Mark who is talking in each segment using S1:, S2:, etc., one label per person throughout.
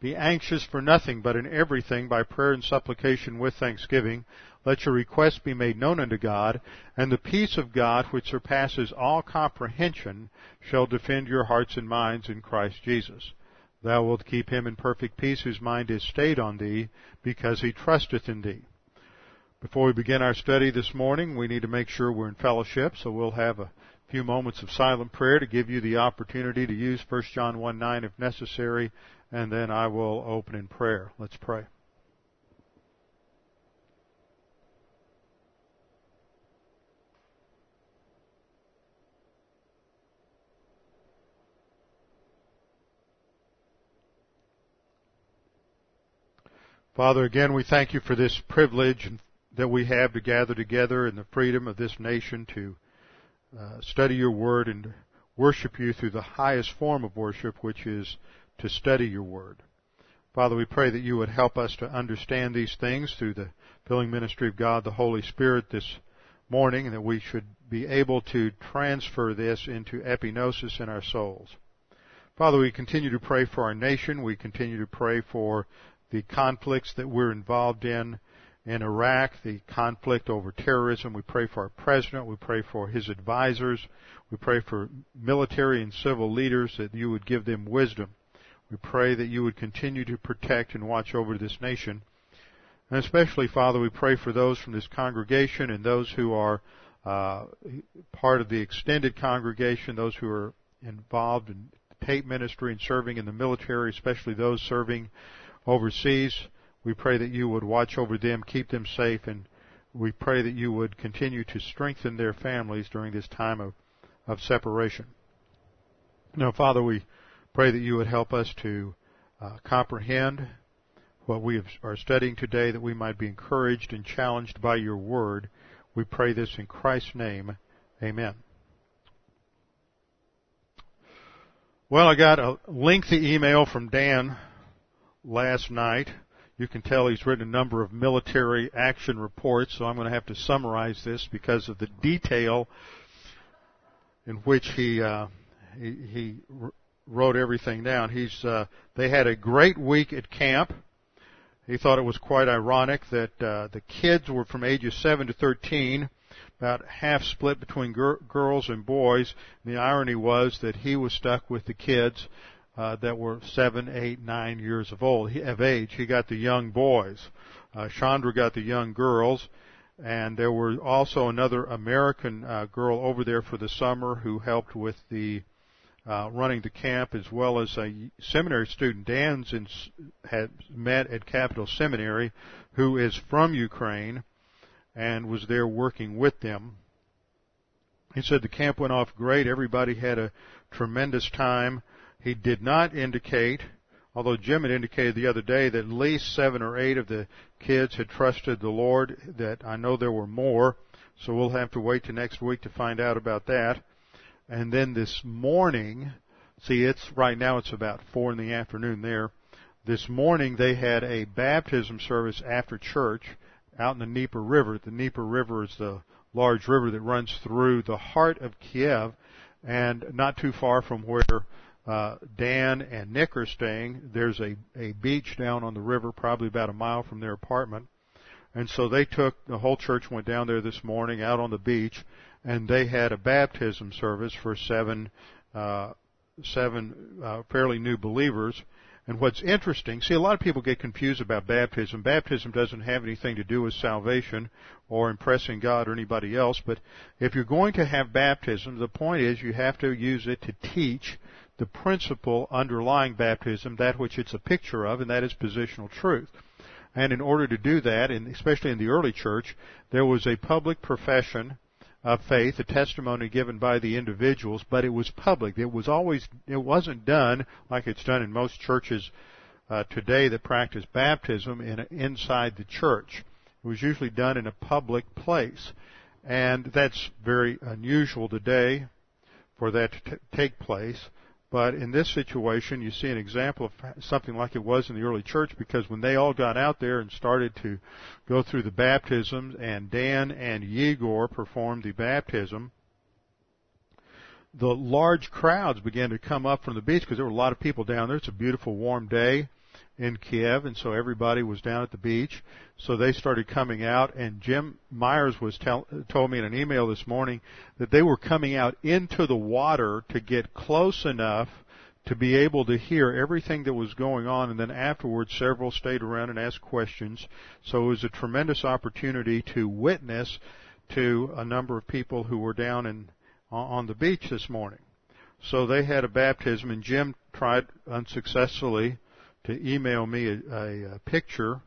S1: Be anxious for nothing, but in everything by prayer and supplication with thanksgiving, let your requests be made known unto God, and the peace of God, which surpasses all comprehension, shall defend your hearts and minds in Christ Jesus. Thou wilt keep him in perfect peace whose mind is stayed on thee, because he trusteth in thee. Before we begin our study this morning, we need to make sure we're in fellowship, so we'll have a few moments of silent prayer to give you the opportunity to use 1 John 1 9 if necessary, and then I will open in prayer. Let's pray. Father, again, we thank you for this privilege that we have to gather together in the freedom of this nation to uh, study your word and worship you through the highest form of worship, which is to study your word. Father, we pray that you would help us to understand these things through the filling ministry of God, the Holy Spirit this morning, and that we should be able to transfer this into epignosis in our souls. Father, we continue to pray for our nation. We continue to pray for the conflicts that we're involved in in Iraq, the conflict over terrorism. We pray for our president. We pray for his advisors. We pray for military and civil leaders that you would give them wisdom. We pray that you would continue to protect and watch over this nation. And especially, Father, we pray for those from this congregation and those who are uh, part of the extended congregation, those who are involved in tape ministry and serving in the military, especially those serving overseas. We pray that you would watch over them, keep them safe, and we pray that you would continue to strengthen their families during this time of, of separation. Now, Father, we pray that you would help us to uh, comprehend what we are studying today, that we might be encouraged and challenged by your word. We pray this in Christ's name. Amen. Well, I got a lengthy email from Dan last night. You can tell he's written a number of military action reports, so I'm going to have to summarize this because of the detail in which he uh, he, he wrote everything down. He's uh, they had a great week at camp. He thought it was quite ironic that uh, the kids were from ages 7 to 13, about half split between gir- girls and boys. And the irony was that he was stuck with the kids uh, that were seven, eight, nine years of old he, of age. He got the young boys. Uh, Chandra got the young girls, and there were also another American uh, girl over there for the summer who helped with the uh, running the camp, as well as a seminary student. Dan's in, had met at Capital Seminary, who is from Ukraine, and was there working with them. He said the camp went off great. Everybody had a tremendous time. He did not indicate, although Jim had indicated the other day that at least seven or eight of the kids had trusted the Lord, that I know there were more, so we'll have to wait to next week to find out about that. And then this morning, see it's, right now it's about four in the afternoon there. This morning they had a baptism service after church out in the Dnieper River. The Dnieper River is the large river that runs through the heart of Kiev and not too far from where uh, Dan and Nick are staying. There's a, a beach down on the river, probably about a mile from their apartment. And so they took, the whole church went down there this morning out on the beach and they had a baptism service for seven, uh, seven, uh, fairly new believers. And what's interesting, see a lot of people get confused about baptism. Baptism doesn't have anything to do with salvation or impressing God or anybody else, but if you're going to have baptism, the point is you have to use it to teach the principle underlying baptism, that which it's a picture of, and that is positional truth. And in order to do that, and especially in the early church, there was a public profession of faith, a testimony given by the individuals, but it was public. It was always, it wasn't done like it's done in most churches uh, today that practice baptism in, inside the church. It was usually done in a public place. And that's very unusual today for that to t- take place. But in this situation, you see an example of something like it was in the early church because when they all got out there and started to go through the baptisms and Dan and Yegor performed the baptism, the large crowds began to come up from the beach because there were a lot of people down there. It's a beautiful warm day in Kiev, and so everybody was down at the beach. So they started coming out, and Jim Myers was tell, told me in an email this morning that they were coming out into the water to get close enough to be able to hear everything that was going on, and then afterwards several stayed around and asked questions. So it was a tremendous opportunity to witness to a number of people who were down in, on the beach this morning. So they had a baptism, and Jim tried unsuccessfully to email me a, a, picture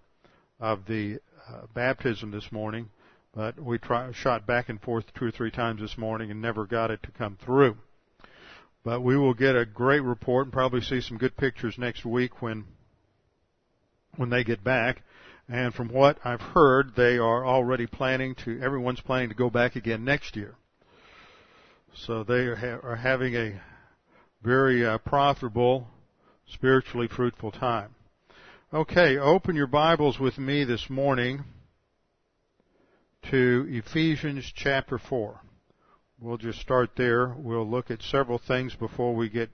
S1: of the uh, baptism this morning, but we try, shot back and forth two or three times this morning and never got it to come through. But we will get a great report and probably see some good pictures next week when when they get back. And from what I've heard, they are already planning to. Everyone's planning to go back again next year. So they are, ha- are having a very uh, profitable spiritually fruitful time. Okay, open your Bibles with me this morning to Ephesians chapter 4. We'll just start there. We'll look at several things before we get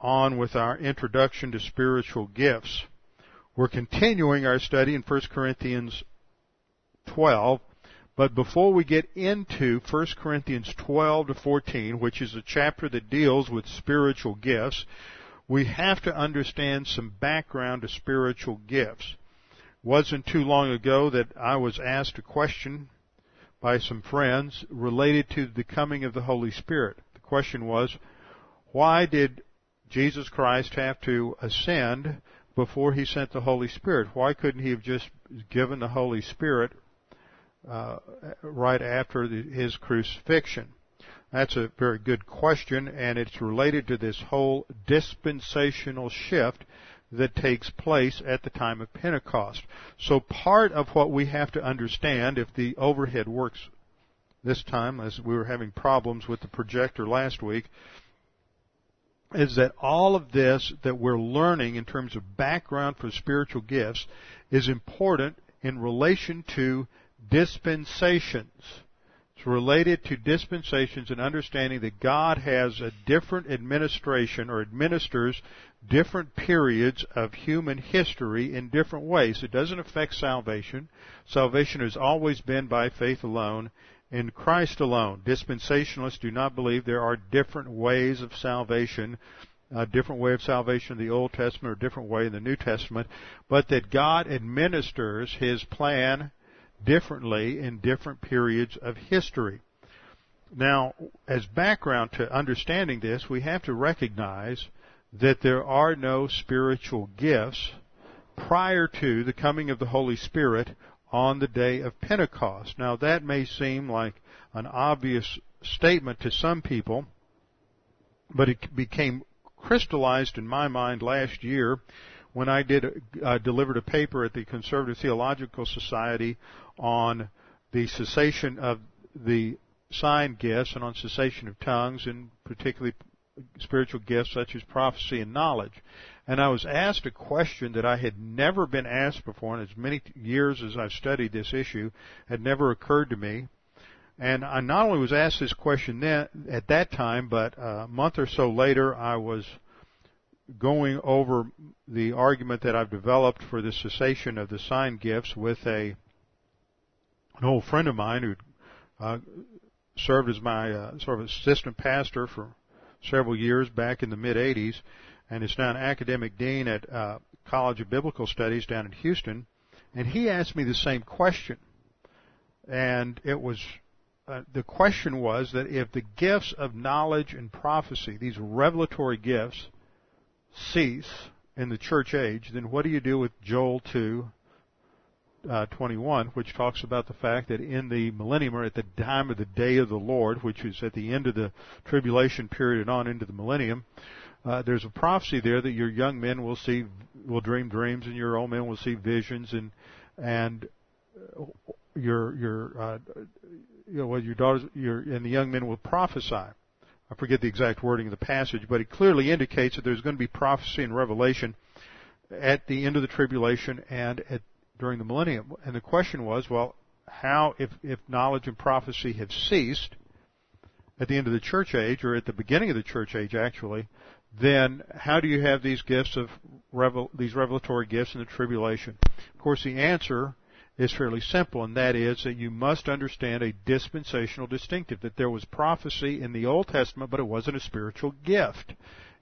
S1: on with our introduction to spiritual gifts. We're continuing our study in 1 Corinthians 12, but before we get into 1 Corinthians 12 to 14, which is a chapter that deals with spiritual gifts, we have to understand some background to spiritual gifts. Wasn't too long ago that I was asked a question by some friends related to the coming of the Holy Spirit. The question was, why did Jesus Christ have to ascend before he sent the Holy Spirit? Why couldn't he have just given the Holy Spirit uh, right after the, his crucifixion? That's a very good question, and it's related to this whole dispensational shift that takes place at the time of Pentecost. So part of what we have to understand, if the overhead works this time, as we were having problems with the projector last week, is that all of this that we're learning in terms of background for spiritual gifts is important in relation to dispensations. It's related to dispensations and understanding that God has a different administration or administers different periods of human history in different ways. It doesn't affect salvation. Salvation has always been by faith alone in Christ alone. Dispensationalists do not believe there are different ways of salvation, a different way of salvation in the Old Testament or a different way in the New Testament, but that God administers His plan differently in different periods of history. Now, as background to understanding this, we have to recognize that there are no spiritual gifts prior to the coming of the Holy Spirit on the day of Pentecost. Now, that may seem like an obvious statement to some people, but it became crystallized in my mind last year when I did uh, delivered a paper at the Conservative Theological Society on the cessation of the sign gifts and on cessation of tongues and particularly spiritual gifts such as prophecy and knowledge. And I was asked a question that I had never been asked before, and as many years as I've studied this issue, had never occurred to me. And I not only was asked this question then, at that time, but a month or so later, I was going over the argument that I've developed for the cessation of the sign gifts with a an old friend of mine who uh, served as my uh, sort of assistant pastor for several years back in the mid 80s, and is now an academic dean at uh, College of Biblical Studies down in Houston. And he asked me the same question, and it was uh, the question was that if the gifts of knowledge and prophecy, these revelatory gifts, cease in the church age, then what do you do with Joel 2, uh, 21, which talks about the fact that in the millennium or at the time of the day of the Lord, which is at the end of the tribulation period and on into the millennium, uh, there's a prophecy there that your young men will see, will dream dreams and your old men will see visions and, and your your uh, you know well, your daughters your and the young men will prophesy. I forget the exact wording of the passage, but it clearly indicates that there's going to be prophecy and revelation at the end of the tribulation and at during the millennium. And the question was, well, how if if knowledge and prophecy have ceased at the end of the church age or at the beginning of the church age actually, then how do you have these gifts of revel, these revelatory gifts in the tribulation? Of course, the answer is fairly simple, and that is that you must understand a dispensational distinctive, that there was prophecy in the Old Testament, but it wasn't a spiritual gift.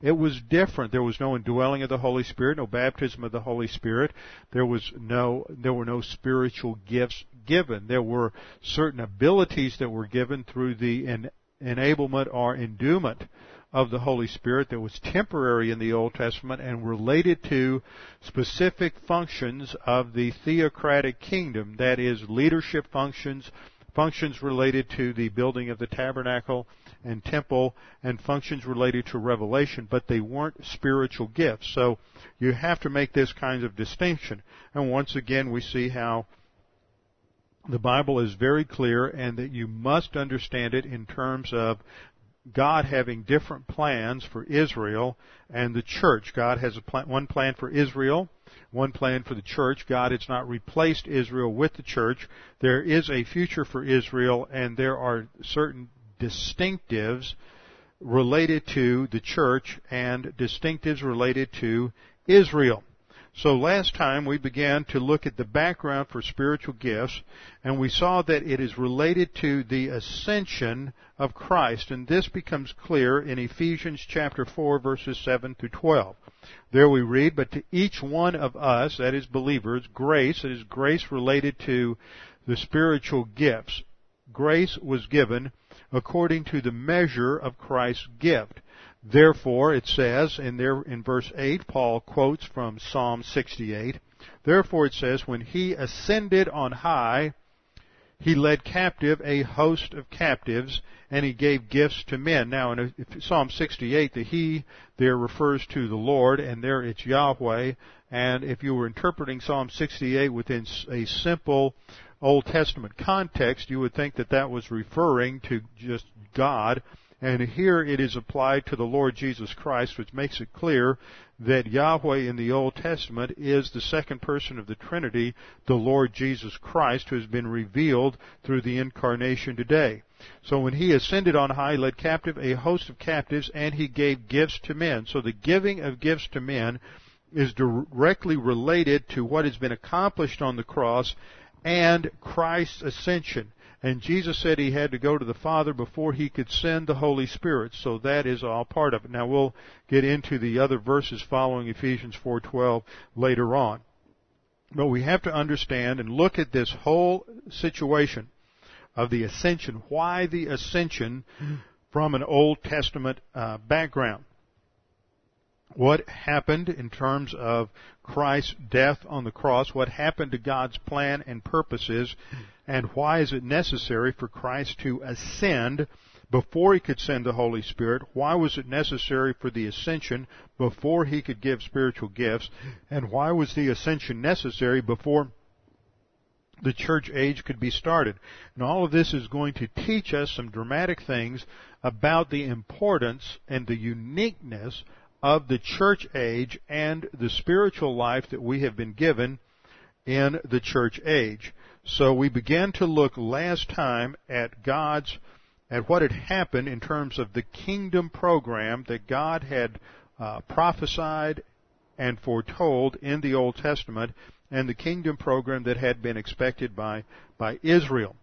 S1: It was different. There was no indwelling of the Holy Spirit, no baptism of the Holy Spirit. There was no, there were no spiritual gifts given. There were certain abilities that were given through the en- enablement or endowment of the Holy Spirit that was temporary in the Old Testament and related to specific functions of the theocratic kingdom, that is, leadership functions, functions related to the building of the tabernacle and temple, and functions related to revelation, but they weren't spiritual gifts. So you have to make this kind of distinction. And once again, we see how the Bible is very clear and that you must understand it in terms of God having different plans for Israel and the church. God has plan, one plan for Israel, one plan for the church. God has not replaced Israel with the church. There is a future for Israel and there are certain distinctives related to the church and distinctives related to Israel. So last time we began to look at the background for spiritual gifts and we saw that it is related to the ascension of Christ and this becomes clear in Ephesians chapter 4 verses 7 through 12. There we read, but to each one of us, that is believers, grace, is grace related to the spiritual gifts. Grace was given according to the measure of Christ's gift. Therefore, it says in there in verse 8, Paul quotes from Psalm 68. Therefore it says, when he ascended on high, he led captive a host of captives, and he gave gifts to men. Now, in Psalm 68, the he there refers to the Lord, and there it's Yahweh. And if you were interpreting Psalm 68 within a simple Old Testament context, you would think that that was referring to just God and here it is applied to the Lord Jesus Christ, which makes it clear that Yahweh in the Old Testament is the second person of the Trinity, the Lord Jesus Christ, who has been revealed through the incarnation today. So when he ascended on high, led captive a host of captives, and he gave gifts to men. So the giving of gifts to men is directly related to what has been accomplished on the cross and Christ's ascension. And Jesus said he had to go to the Father before he could send the Holy Spirit. So that is all part of it. Now we'll get into the other verses following Ephesians 4:12 later on. But we have to understand and look at this whole situation of the ascension. Why the ascension from an Old Testament uh, background? What happened in terms of Christ's death on the cross, what happened to God's plan and purposes, and why is it necessary for Christ to ascend before he could send the Holy Spirit? Why was it necessary for the ascension before he could give spiritual gifts? And why was the ascension necessary before the church age could be started? And all of this is going to teach us some dramatic things about the importance and the uniqueness of the church age and the spiritual life that we have been given in the church age. So we began to look last time at God's, at what had happened in terms of the kingdom program that God had uh, prophesied and foretold in the Old Testament and the kingdom program that had been expected by, by Israel.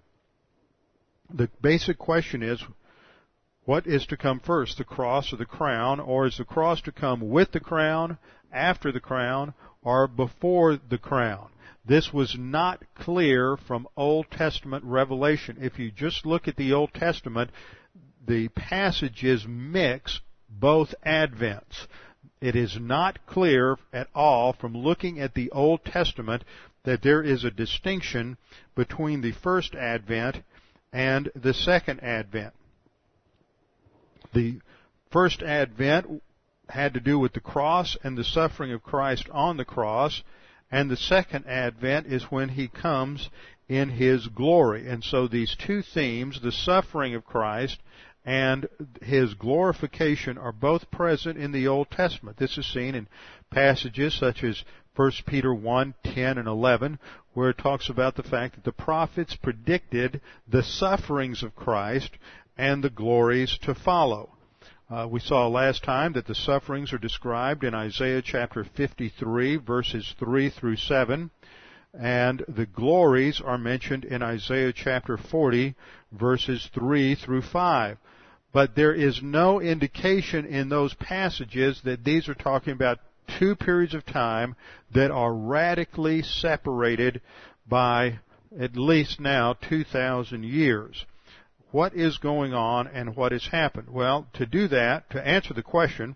S1: The basic question is, what is to come first, the cross or the crown, or is the cross to come with the crown, after the crown, or before the crown? This was not clear from Old Testament revelation. If you just look at the Old Testament, the passages mix both advents. It is not clear at all from looking at the Old Testament that there is a distinction between the first advent and the second advent. The first advent had to do with the cross and the suffering of Christ on the cross, and the second advent is when he comes in His glory. And so these two themes, the suffering of Christ and His glorification are both present in the Old Testament. This is seen in passages such as 1 Peter 1, 10 and 11, where it talks about the fact that the prophets predicted the sufferings of Christ and the glories to follow. Uh, we saw last time that the sufferings are described in Isaiah chapter 53 verses 3 through 7 and the glories are mentioned in Isaiah chapter 40 verses 3 through 5. But there is no indication in those passages that these are talking about two periods of time that are radically separated by at least now 2,000 years what is going on and what has happened. Well, to do that, to answer the question,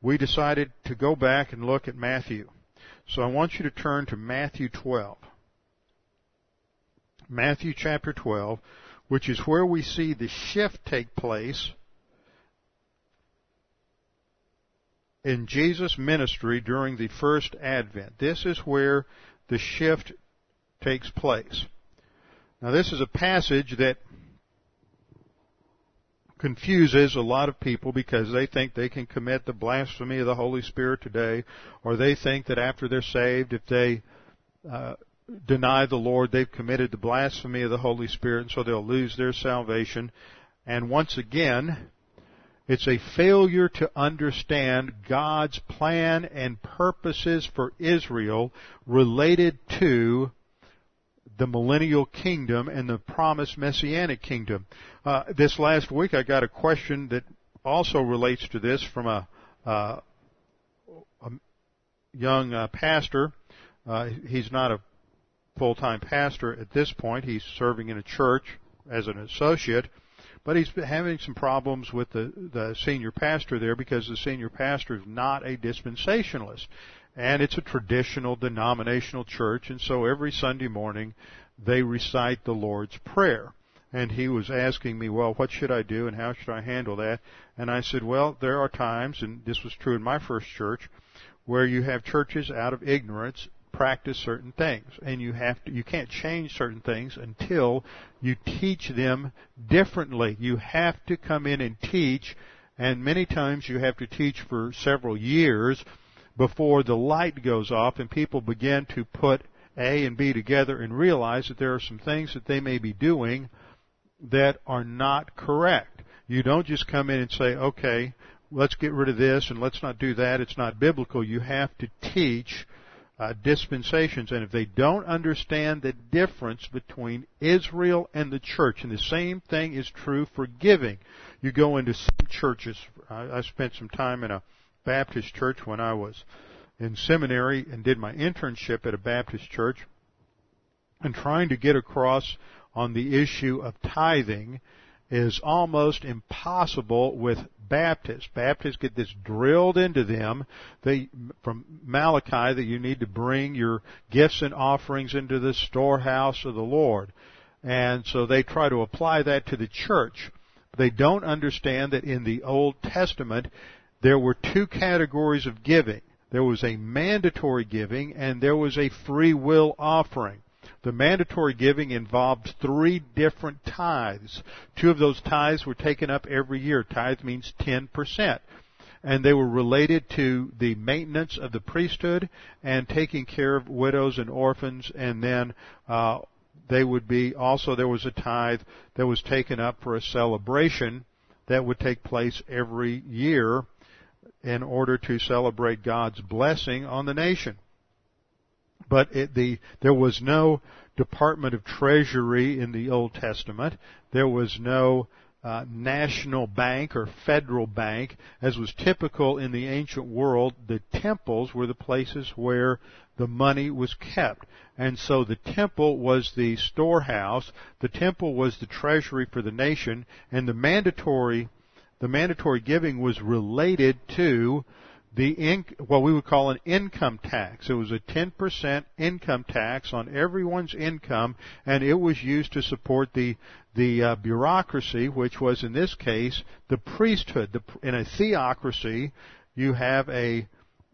S1: we decided to go back and look at Matthew. So I want you to turn to Matthew 12. Matthew chapter 12, which is where we see the shift take place in Jesus' ministry during the first advent. This is where the shift takes place. Now this is a passage that confuses a lot of people because they think they can commit the blasphemy of the Holy Spirit today, or they think that after they're saved, if they uh, deny the Lord, they've committed the blasphemy of the Holy Spirit, and so they'll lose their salvation. And once again, it's a failure to understand God's plan and purposes for Israel related to the millennial kingdom and the promised messianic kingdom. Uh, this last week I got a question that also relates to this from a, uh, a young uh, pastor. Uh, he's not a full-time pastor at this point. He's serving in a church as an associate, but he's having some problems with the, the senior pastor there because the senior pastor is not a dispensationalist and it's a traditional denominational church, and so every Sunday morning they recite the Lord's Prayer. And he was asking me, well, what should I do and how should I handle that? And I said, well, there are times, and this was true in my first church, where you have churches out of ignorance practice certain things and you have to you can't change certain things until you teach them differently you have to come in and teach and many times you have to teach for several years before the light goes off and people begin to put A and B together and realize that there are some things that they may be doing that are not correct. You don't just come in and say, okay, let's get rid of this and let's not do that. It's not biblical. You have to teach uh, dispensations. And if they don't understand the difference between Israel and the church, and the same thing is true for giving. You go into some churches. I, I spent some time in a Baptist church when I was in seminary and did my internship at a Baptist church and trying to get across on the issue of tithing is almost impossible with Baptists. Baptists get this drilled into them they, from Malachi that you need to bring your gifts and offerings into the storehouse of the Lord. And so they try to apply that to the church. They don't understand that in the Old Testament there were two categories of giving. There was a mandatory giving and there was a free will offering. The mandatory giving involved three different tithes. Two of those tithes were taken up every year. Tithe means 10%. And they were related to the maintenance of the priesthood and taking care of widows and orphans and then uh, they would be also there was a tithe that was taken up for a celebration that would take place every year in order to celebrate God's blessing on the nation. But it, the, there was no Department of Treasury in the Old Testament. There was no uh, national bank or federal bank, as was typical in the ancient world. The temples were the places where the money was kept. And so the temple was the storehouse, the temple was the treasury for the nation, and the mandatory the mandatory giving was related to the in, what we would call an income tax. It was a 10% income tax on everyone's income, and it was used to support the the uh, bureaucracy, which was in this case the priesthood. The, in a theocracy, you have a,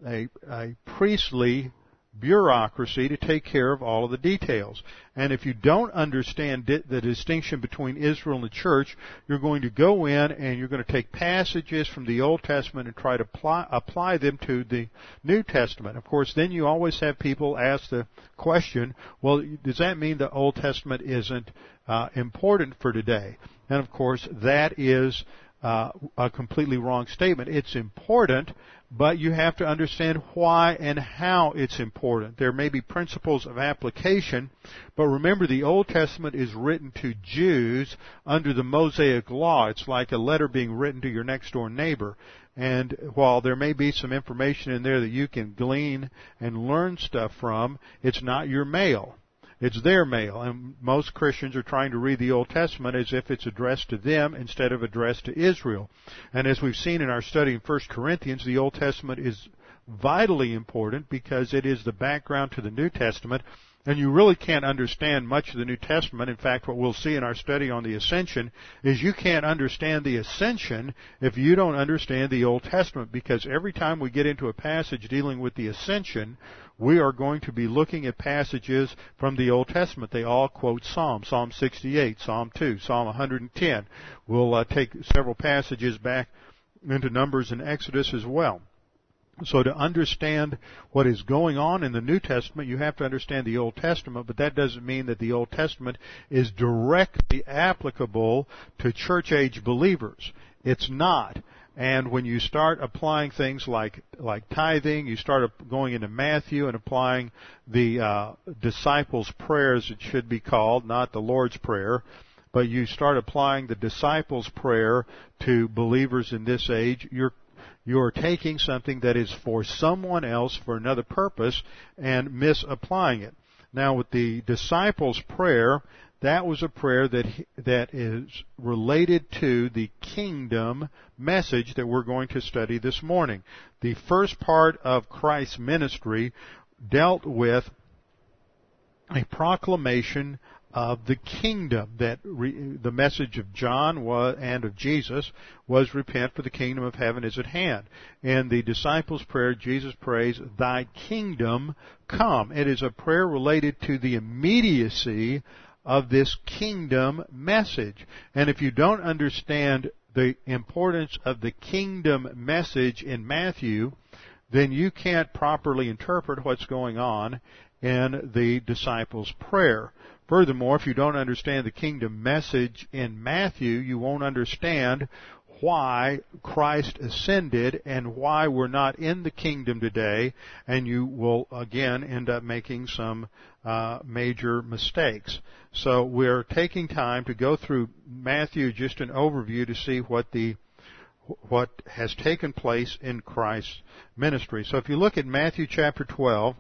S1: a a priestly bureaucracy to take care of all of the details. And if you don't understand the distinction between Israel and the church, you're going to go in and you're going to take passages from the Old Testament and try to apply, apply them to the New Testament. Of course, then you always have people ask the question, well, does that mean the Old Testament isn't uh, important for today? And of course, that is uh, a completely wrong statement. It's important, but you have to understand why and how it's important. There may be principles of application, but remember the Old Testament is written to Jews under the Mosaic Law. It's like a letter being written to your next door neighbor. And while there may be some information in there that you can glean and learn stuff from, it's not your mail. It's their mail, and most Christians are trying to read the Old Testament as if it's addressed to them instead of addressed to Israel. And as we've seen in our study in 1 Corinthians, the Old Testament is vitally important because it is the background to the New Testament, and you really can't understand much of the New Testament. In fact, what we'll see in our study on the ascension is you can't understand the ascension if you don't understand the Old Testament because every time we get into a passage dealing with the ascension, we are going to be looking at passages from the Old Testament. They all quote Psalm, Psalm 68, Psalm 2, Psalm 110. We'll uh, take several passages back into Numbers and Exodus as well. So to understand what is going on in the New Testament, you have to understand the Old Testament, but that doesn't mean that the Old Testament is directly applicable to church age believers. It's not. And when you start applying things like like tithing, you start going into Matthew and applying the uh, disciples' prayers. It should be called, not the Lord's prayer, but you start applying the disciples' prayer to believers in this age. You're you're taking something that is for someone else for another purpose and misapplying it. Now, with the disciples' prayer, that was a prayer that that is related to the kingdom message that we're going to study this morning. The first part of Christ's ministry dealt with a proclamation of the kingdom that re, the message of John was, and of Jesus was repent for the kingdom of heaven is at hand. In the disciples prayer Jesus prays thy kingdom come. It is a prayer related to the immediacy of this kingdom message. And if you don't understand the importance of the kingdom message in Matthew, then you can't properly interpret what's going on in the disciples' prayer. Furthermore, if you don't understand the kingdom message in Matthew, you won't understand why Christ ascended and why we're not in the kingdom today, and you will again end up making some uh, major mistakes. So we're taking time to go through Matthew, just an overview to see what the what has taken place in Christ's ministry. So if you look at Matthew chapter 12,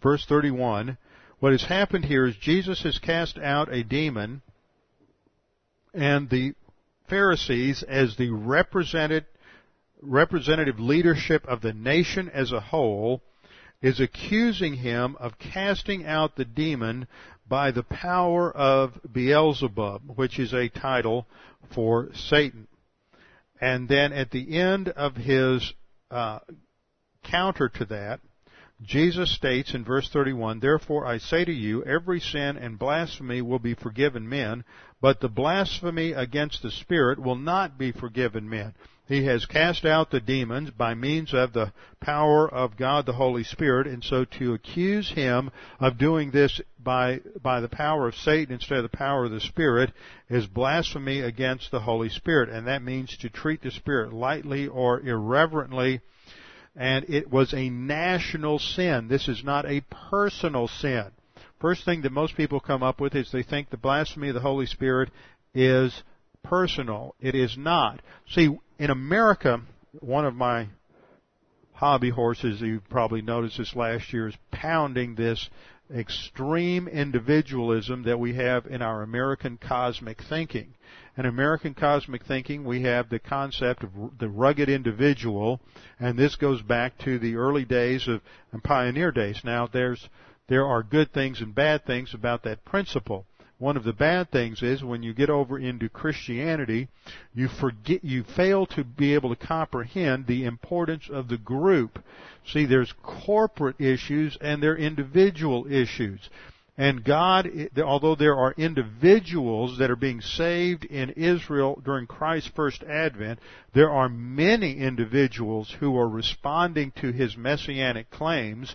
S1: verse 31, what has happened here is Jesus has cast out a demon and the Pharisees as the representative leadership of the nation as a whole is accusing him of casting out the demon by the power of Beelzebub, which is a title for Satan. And then at the end of his uh, counter to that, Jesus states in verse 31, Therefore I say to you, every sin and blasphemy will be forgiven men, but the blasphemy against the Spirit will not be forgiven men. He has cast out the demons by means of the power of God the Holy Spirit, and so to accuse him of doing this by, by the power of Satan instead of the power of the Spirit is blasphemy against the Holy Spirit, and that means to treat the Spirit lightly or irreverently and it was a national sin. This is not a personal sin. First thing that most people come up with is they think the blasphemy of the Holy Spirit is personal. It is not. See, in America, one of my hobby horses, you probably noticed this last year, is pounding this extreme individualism that we have in our American cosmic thinking. In American cosmic thinking, we have the concept of the rugged individual, and this goes back to the early days of and pioneer days. Now, there's there are good things and bad things about that principle, one of the bad things is when you get over into Christianity, you forget, you fail to be able to comprehend the importance of the group. See, there's corporate issues and there are individual issues. And God, although there are individuals that are being saved in Israel during Christ's first advent, there are many individuals who are responding to His messianic claims.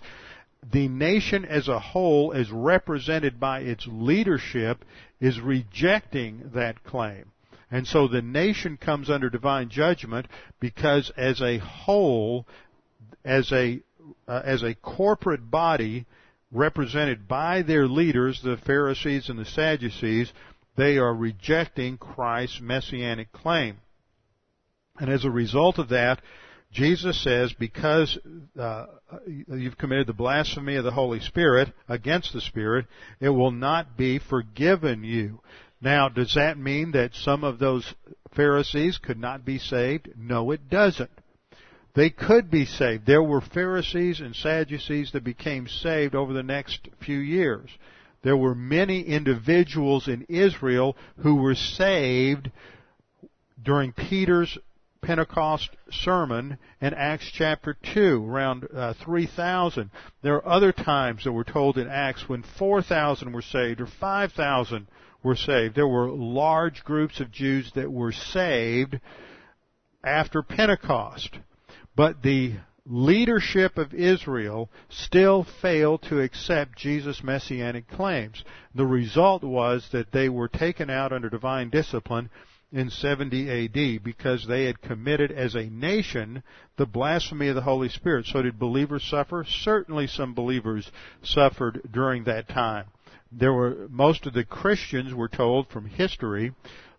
S1: The nation as a whole, as represented by its leadership, is rejecting that claim. And so the nation comes under divine judgment because as a whole, as a, uh, as a corporate body, represented by their leaders, the Pharisees and the Sadducees, they are rejecting Christ's messianic claim. And as a result of that, Jesus says, because uh, you've committed the blasphemy of the Holy Spirit against the Spirit, it will not be forgiven you. Now, does that mean that some of those Pharisees could not be saved? No, it doesn't. They could be saved. There were Pharisees and Sadducees that became saved over the next few years. There were many individuals in Israel who were saved during Peter's Pentecost sermon in Acts chapter 2, around uh, 3,000. There are other times that we're told in Acts when 4,000 were saved or 5,000 were saved. There were large groups of Jews that were saved after Pentecost. But the leadership of Israel still failed to accept Jesus' messianic claims. The result was that they were taken out under divine discipline in 70 AD because they had committed as a nation the blasphemy of the Holy Spirit. So did believers suffer? Certainly some believers suffered during that time. There were, most of the Christians were told from history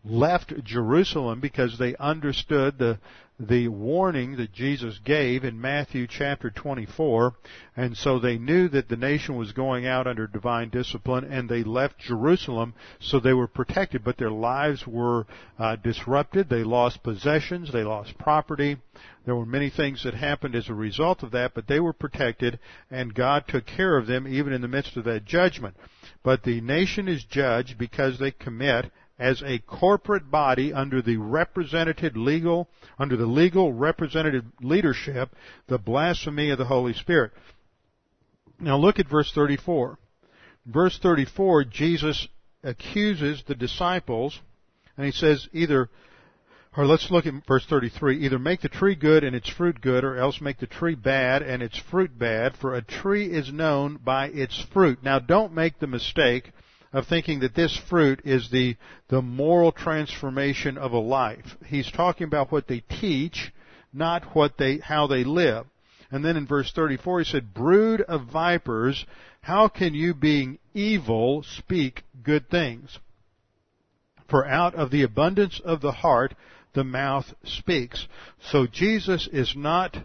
S1: left Jerusalem because they understood the the warning that Jesus gave in Matthew chapter 24, and so they knew that the nation was going out under divine discipline, and they left Jerusalem so they were protected, but their lives were uh, disrupted. They lost possessions, they lost property. There were many things that happened as a result of that, but they were protected, and God took care of them even in the midst of that judgment. But the nation is judged because they commit as a corporate body under the representative legal, under the legal representative leadership, the blasphemy of the Holy Spirit. Now look at verse 34. Verse 34, Jesus accuses the disciples, and he says either, or let's look at verse 33, either make the tree good and its fruit good, or else make the tree bad and its fruit bad, for a tree is known by its fruit. Now don't make the mistake of thinking that this fruit is the, the moral transformation of a life. He's talking about what they teach, not what they, how they live. And then in verse 34 he said, brood of vipers, how can you being evil speak good things? For out of the abundance of the heart, the mouth speaks. So Jesus is not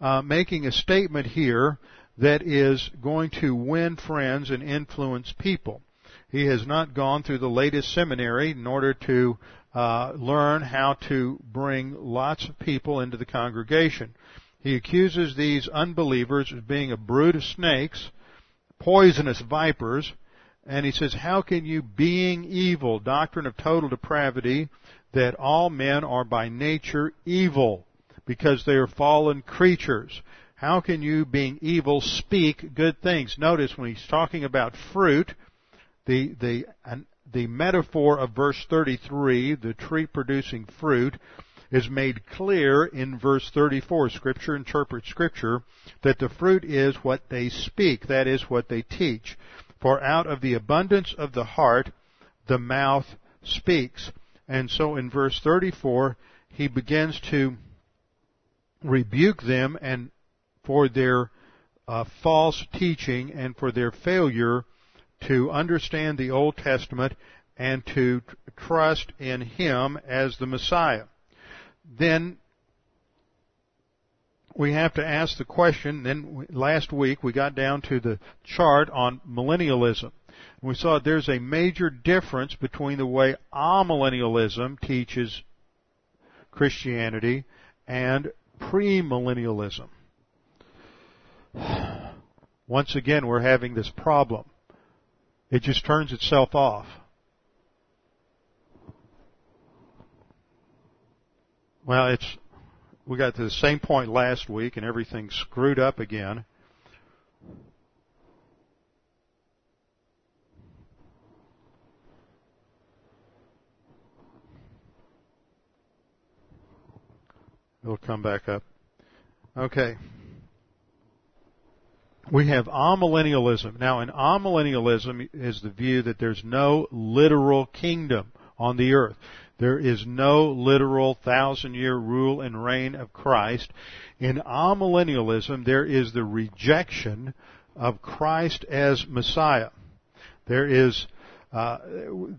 S1: uh, making a statement here that is going to win friends and influence people. He has not gone through the latest seminary in order to uh, learn how to bring lots of people into the congregation. He accuses these unbelievers of being a brood of snakes, poisonous vipers, and he says, how can you, being evil, doctrine of total depravity, that all men are by nature evil, because they are fallen creatures. How can you, being evil, speak good things? Notice when he's talking about fruit, the, the, the metaphor of verse 33, the tree producing fruit, is made clear in verse 34. Scripture interprets Scripture that the fruit is what they speak, that is what they teach. For out of the abundance of the heart, the mouth speaks. And so in verse 34, he begins to rebuke them and for their uh, false teaching and for their failure to understand the Old Testament and to trust in Him as the Messiah. Then we have to ask the question, then last week we got down to the chart on millennialism. We saw there's a major difference between the way amillennialism teaches Christianity and premillennialism. Once again, we're having this problem. It just turns itself off. Well, it's, we got to the same point last week and everything screwed up again. It'll come back up. Okay. We have amillennialism. Now, in amillennialism is the view that there's no literal kingdom on the earth. There is no literal thousand year rule and reign of Christ. In amillennialism, there is the rejection of Christ as Messiah. There is uh,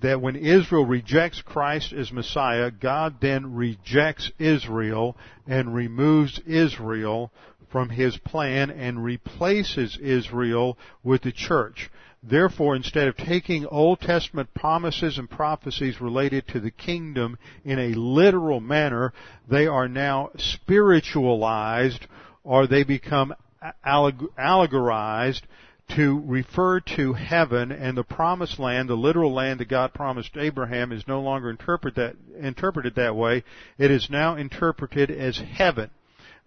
S1: that when Israel rejects Christ as Messiah, God then rejects Israel and removes Israel from his plan and replaces Israel with the church. Therefore, instead of taking Old Testament promises and prophecies related to the kingdom in a literal manner, they are now spiritualized or they become allegorized to refer to heaven and the promised land, the literal land that God promised Abraham is no longer interpret that, interpreted that way. It is now interpreted as heaven.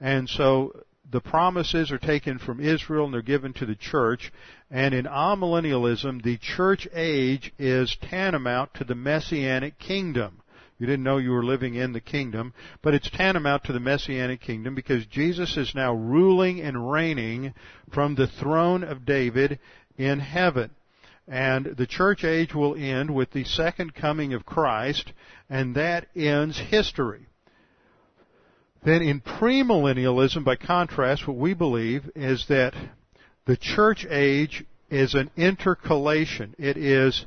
S1: And so the promises are taken from Israel and they're given to the church. And in amillennialism, the church age is tantamount to the messianic kingdom. You didn't know you were living in the kingdom, but it's tantamount to the messianic kingdom because Jesus is now ruling and reigning from the throne of David in heaven. And the church age will end with the second coming of Christ, and that ends history. Then in premillennialism, by contrast, what we believe is that the church age is an intercalation. It is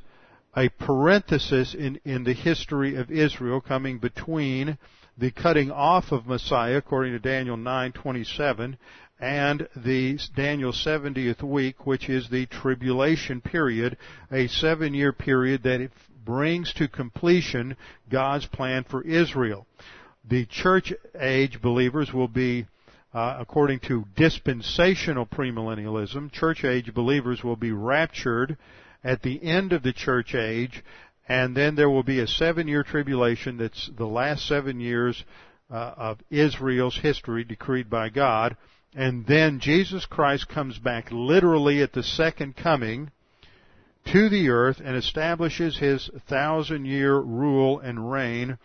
S1: a parenthesis in, in the history of Israel coming between the cutting off of Messiah, according to Daniel 9:27, and the Daniel 70th week, which is the tribulation period, a seven-year period that brings to completion God's plan for Israel. The church age believers will be uh, according to dispensational premillennialism, church age believers will be raptured at the end of the church age, and then there will be a seven year tribulation that's the last seven years uh, of Israel's history decreed by God. And then Jesus Christ comes back literally at the second coming to the earth and establishes his thousand year rule and reign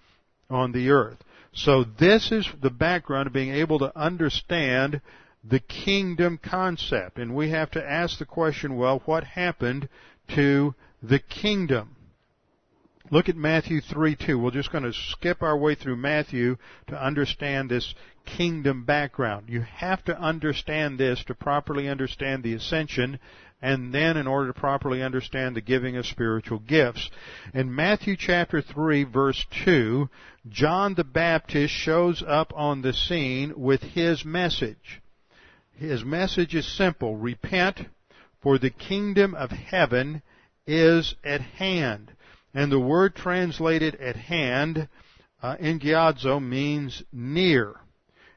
S1: on the earth. So this is the background of being able to understand the kingdom concept. And we have to ask the question, well, what happened to the kingdom. Look at Matthew 3 2. We're just going to skip our way through Matthew to understand this kingdom background. You have to understand this to properly understand the ascension and then in order to properly understand the giving of spiritual gifts. In Matthew chapter 3 verse 2, John the Baptist shows up on the scene with his message. His message is simple. Repent, for the kingdom of heaven is at hand. And the word translated at hand, uh, means near.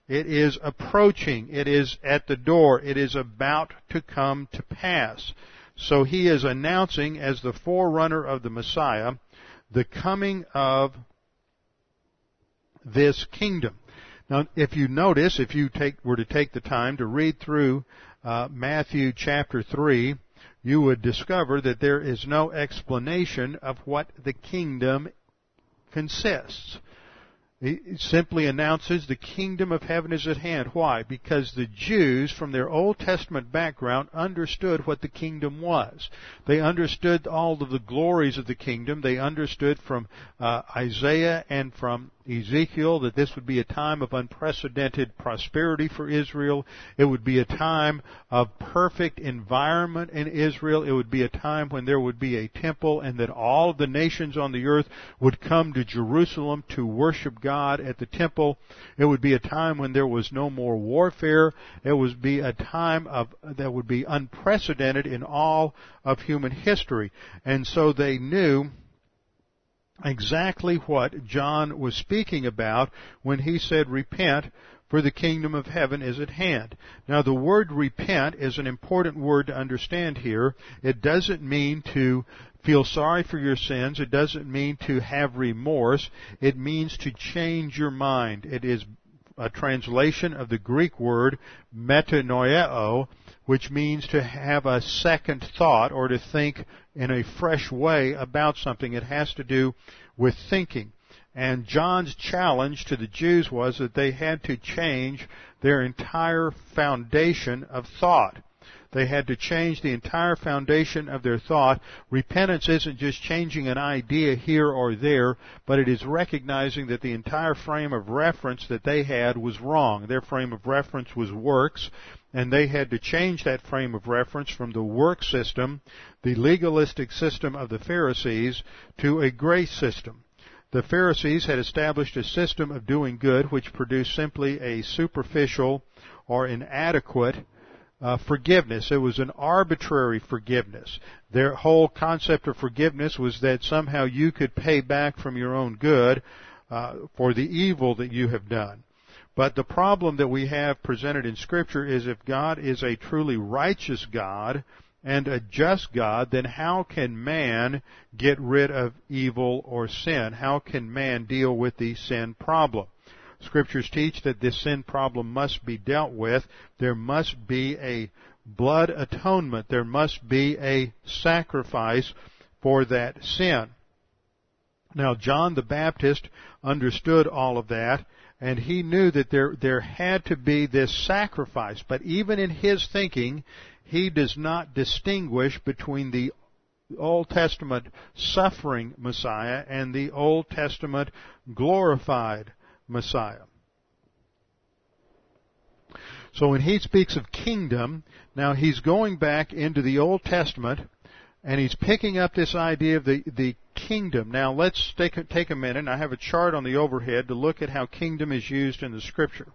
S1: It is approaching. It is at the door. It is about to come to pass. So he is announcing as the forerunner of the Messiah the coming of this kingdom. Now, if you notice, if you take, were to take the time to read through uh, Matthew chapter 3, you would discover that there is no explanation of what the kingdom consists. It simply announces the kingdom of heaven is at hand. Why? Because the Jews, from their Old Testament background, understood what the kingdom was. They understood all of the glories of the kingdom. They understood from uh, Isaiah and from Ezekiel that this would be a time of unprecedented prosperity for Israel. It would be a time of perfect environment in Israel. It would be a time when there would be a temple and that all of the nations on the earth would come to Jerusalem to worship God at the temple. It would be a time when there was no more warfare. It would be a time of, that would be unprecedented in all of human history. And so they knew exactly what John was speaking about when he said, repent, for the kingdom of heaven is at hand. Now the word repent is an important word to understand here. It doesn't mean to feel sorry for your sins. It doesn't mean to have remorse. It means to change your mind. It is a translation of the Greek word metanoeo, which means to have a second thought or to think in a fresh way about something. It has to do with thinking. And John's challenge to the Jews was that they had to change their entire foundation of thought. They had to change the entire foundation of their thought. Repentance isn't just changing an idea here or there, but it is recognizing that the entire frame of reference that they had was wrong. Their frame of reference was works, and they had to change that frame of reference from the work system, the legalistic system of the Pharisees, to a grace system. The Pharisees had established a system of doing good which produced simply a superficial or inadequate uh, forgiveness. It was an arbitrary forgiveness. Their whole concept of forgiveness was that somehow you could pay back from your own good uh, for the evil that you have done. But the problem that we have presented in Scripture is if God is a truly righteous God and a just God, then how can man get rid of evil or sin? How can man deal with the sin problem? Scriptures teach that this sin problem must be dealt with. There must be a blood atonement. There must be a sacrifice for that sin. Now, John the Baptist understood all of that, and he knew that there, there had to be this sacrifice. But even in his thinking, he does not distinguish between the Old Testament suffering Messiah and the Old Testament glorified Messiah. So when he speaks of kingdom, now he's going back into the Old Testament and he's picking up this idea of the, the kingdom. Now let's take take a minute. I have a chart on the overhead to look at how kingdom is used in the scripture.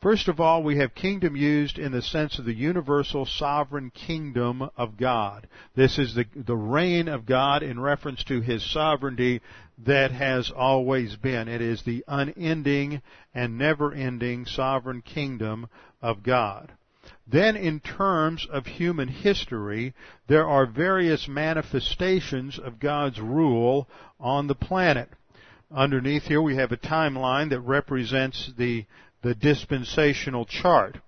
S1: First of all, we have kingdom used in the sense of the universal sovereign kingdom of God. This is the, the reign of God in reference to His sovereignty that has always been. It is the unending and never-ending sovereign kingdom of God. Then in terms of human history, there are various manifestations of God's rule on the planet. Underneath here we have a timeline that represents the the dispensational chart.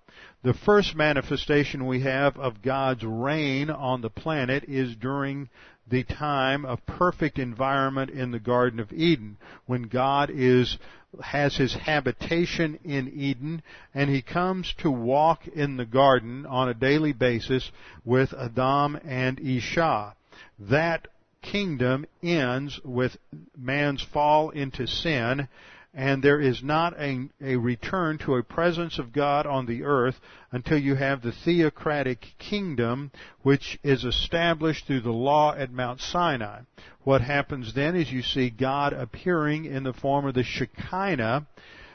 S1: The first manifestation we have of God's reign on the planet is during the time of perfect environment in the Garden of Eden, when God is has his habitation in Eden, and he comes to walk in the garden on a daily basis with Adam and Isha. That kingdom ends with man's fall into sin and there is not a, a, return to a presence of God on the earth until you have the theocratic kingdom which is established through the law at Mount Sinai. What happens then is you see God appearing in the form of the Shekinah,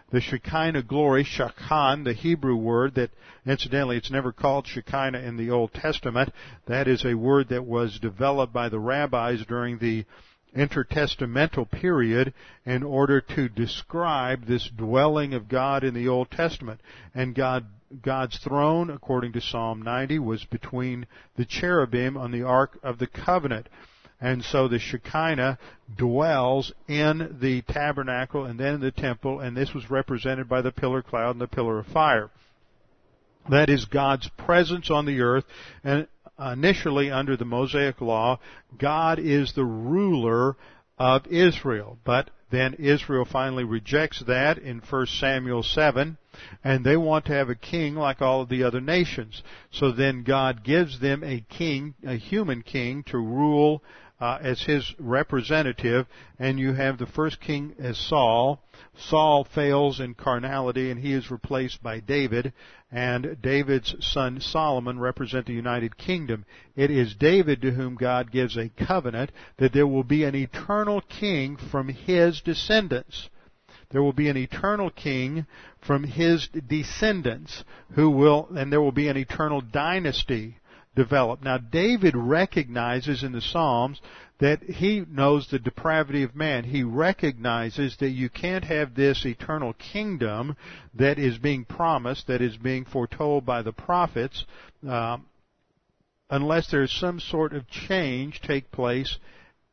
S1: the Shekinah glory, Shakan, the Hebrew word that incidentally it's never called Shekinah in the Old Testament. That is a word that was developed by the rabbis during the intertestamental period in order to describe this dwelling of God in the Old Testament. And God, God's throne, according to Psalm 90, was between the cherubim on the Ark of the Covenant. And so the Shekinah dwells in the tabernacle and then in the temple, and this was represented by the pillar cloud and the pillar of fire. That is God's presence on the earth, and Uh, initially under the Mosaic law, God is the ruler of Israel. But then Israel finally rejects that in 1 Samuel 7, and they want to have a king like all of the other nations. So then God gives them a king, a human king, to rule uh, as his representative, and you have the first king as Saul. Saul fails in carnality, and he is replaced by David, and David's son Solomon represent the United Kingdom. It is David to whom God gives a covenant that there will be an eternal king from his descendants. There will be an eternal king from his descendants who will, and there will be an eternal dynasty develop. Now David recognizes in the Psalms that he knows the depravity of man. He recognizes that you can't have this eternal kingdom that is being promised, that is being foretold by the prophets, uh, unless there's some sort of change take place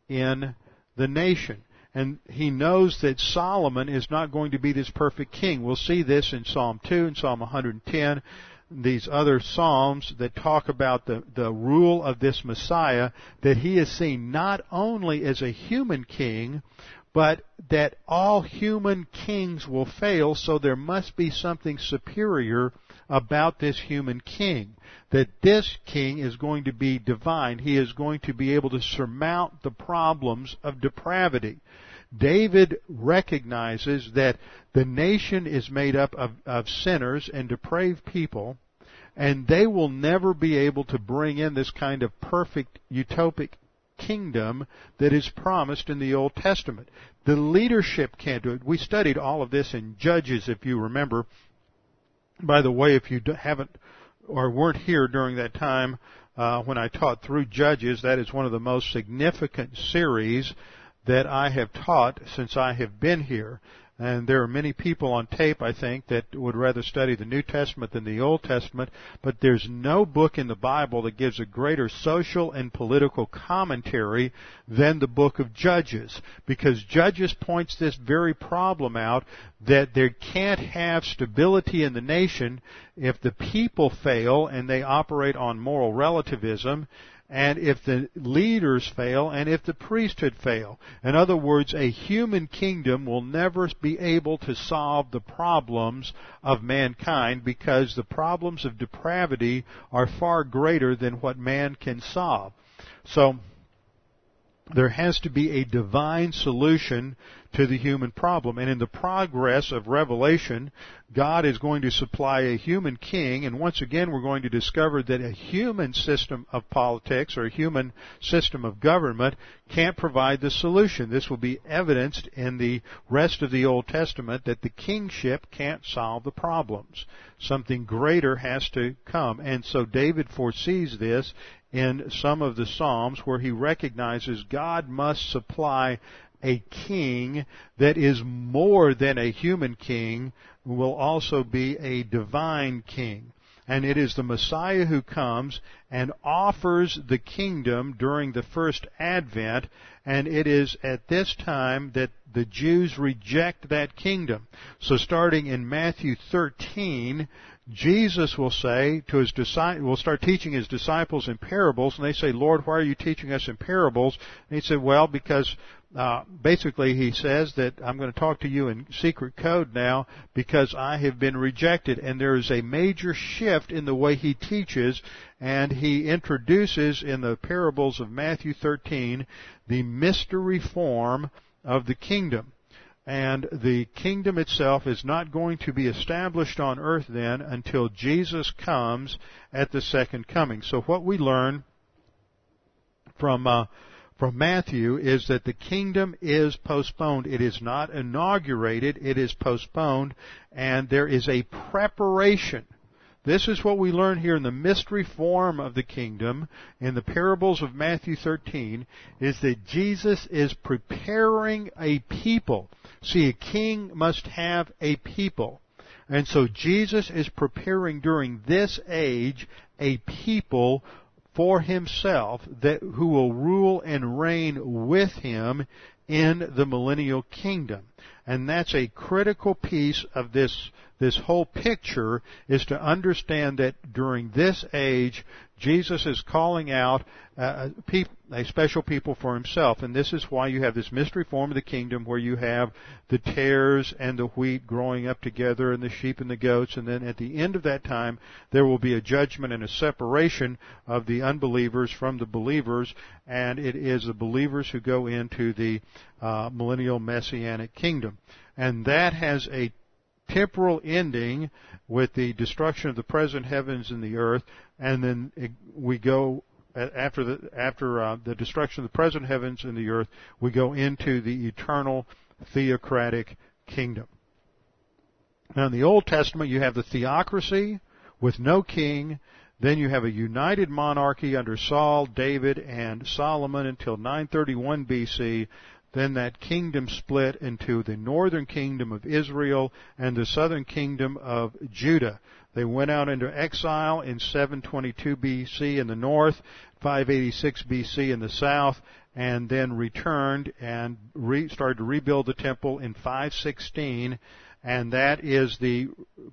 S1: in the nation. And he knows that Solomon is not going to be this perfect king. We'll see this in Psalm 2 and Psalm 110 these other psalms that talk about the, the rule of this Messiah, that he is seen not only as a human king, but that all human kings will fail, so there must be something superior about this human king. That this king is going to be divine. He is going to be able to surmount the problems of depravity. David recognizes that the nation is made up of, of sinners and depraved people, and they will never be able to bring in this kind of perfect utopic kingdom that is promised in the Old Testament. The leadership can't do it. We studied all of this in Judges, if you remember. By the way, if you haven't or weren't here during that time uh, when I taught through Judges, that is one of the most significant series that I have taught since I have been here. And there are many people on tape, I think, that would rather study the New Testament than the Old Testament, but there's no book in the Bible that gives a greater social and political commentary than the book of Judges. Because Judges points this very problem out that there can't have stability in the nation if the people fail and they operate on moral relativism and if the leaders fail, and if the priesthood fail. In other words, a human kingdom will never be able to solve the problems of mankind because the problems of depravity are far greater than what man can solve. So, there has to be a divine solution to the human problem. And in the progress of Revelation, God is going to supply a human king, and once again we're going to discover that a human system of politics or a human system of government can't provide the solution. This will be evidenced in the rest of the Old Testament that the kingship can't solve the problems. Something greater has to come. And so David foresees this in some of the Psalms where he recognizes God must supply a king that is more than a human king, will also be a divine king. And it is the Messiah who comes and offers the kingdom during the first advent, and it is at this time that the Jews reject that kingdom. So starting in Matthew 13, Jesus will say to his disciples, will start teaching his disciples in parables, and they say, Lord, why are you teaching us in parables? And he said, well, because uh, basically he says that I'm going to talk to you in secret code now because I have been rejected. And there is a major shift in the way he teaches, and he introduces in the parables of Matthew 13 the mystery form of the kingdom. And the kingdom itself is not going to be established on earth then until Jesus comes at the second coming. So what we learn from uh, from Matthew is that the kingdom is postponed. It is not inaugurated, it is postponed, and there is a preparation. This is what we learn here in the mystery form of the kingdom in the parables of Matthew 13 is that Jesus is preparing a people See, a king must have a people. And so Jesus is preparing during this age a people for himself that who will rule and reign with him in the millennial kingdom. And that's a critical piece of this this whole picture is to understand that during this age, Jesus is calling out uh, a, a special people for himself. And this is why you have this mystery form of the kingdom where you have the tares and the wheat growing up together and the sheep and the goats. And then at the end of that time, there will be a judgment and a separation of the unbelievers from the believers. And it is the believers who go into the uh, millennial messianic kingdom. And that has a temporal ending with the destruction of the present heavens and the earth, and then we go after the after uh, the destruction of the present heavens and the earth, we go into the eternal theocratic kingdom. Now, in the Old Testament, you have the theocracy with no king. Then you have a united monarchy under Saul, David, and Solomon until 931 BC. Then that kingdom split into the northern kingdom of Israel and the southern kingdom of Judah. They went out into exile in 722 BC in the north, 586 BC in the south, and then returned and re- started to rebuild the temple in 516, and that is the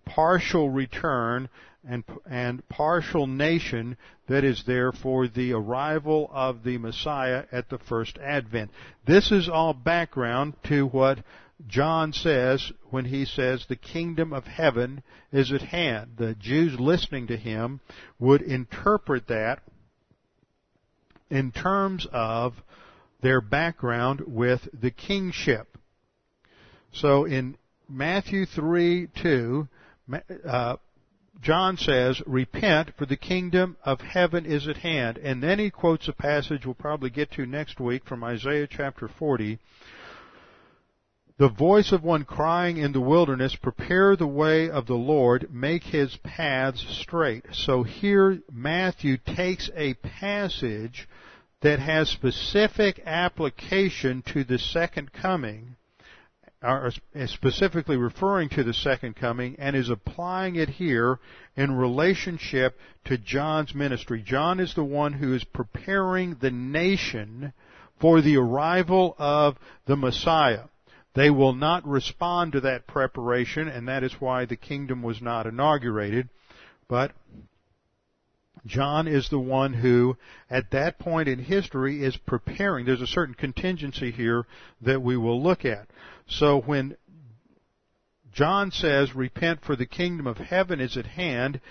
S1: partial return and, and partial nation that is there for the arrival of the Messiah at the first advent. This is all background to what John says when he says the kingdom of heaven is at hand. The Jews listening to him would interpret that in terms of their background with the kingship. So in Matthew 3, 2, uh, John says, repent for the kingdom of heaven is at hand. And then he quotes a passage we'll probably get to next week from Isaiah chapter 40. The voice of one crying in the wilderness, prepare the way of the Lord, make his paths straight. So here Matthew takes a passage that has specific application to the second coming, or specifically referring to the second coming, and is applying it here in relationship to John's ministry. John is the one who is preparing the nation for the arrival of the Messiah. They will not respond to that preparation, and that is why the kingdom was not inaugurated. But John is the one who, at that point in history, is preparing. There's a certain contingency here that we will look at. So when John says, repent for the kingdom of heaven is at hand,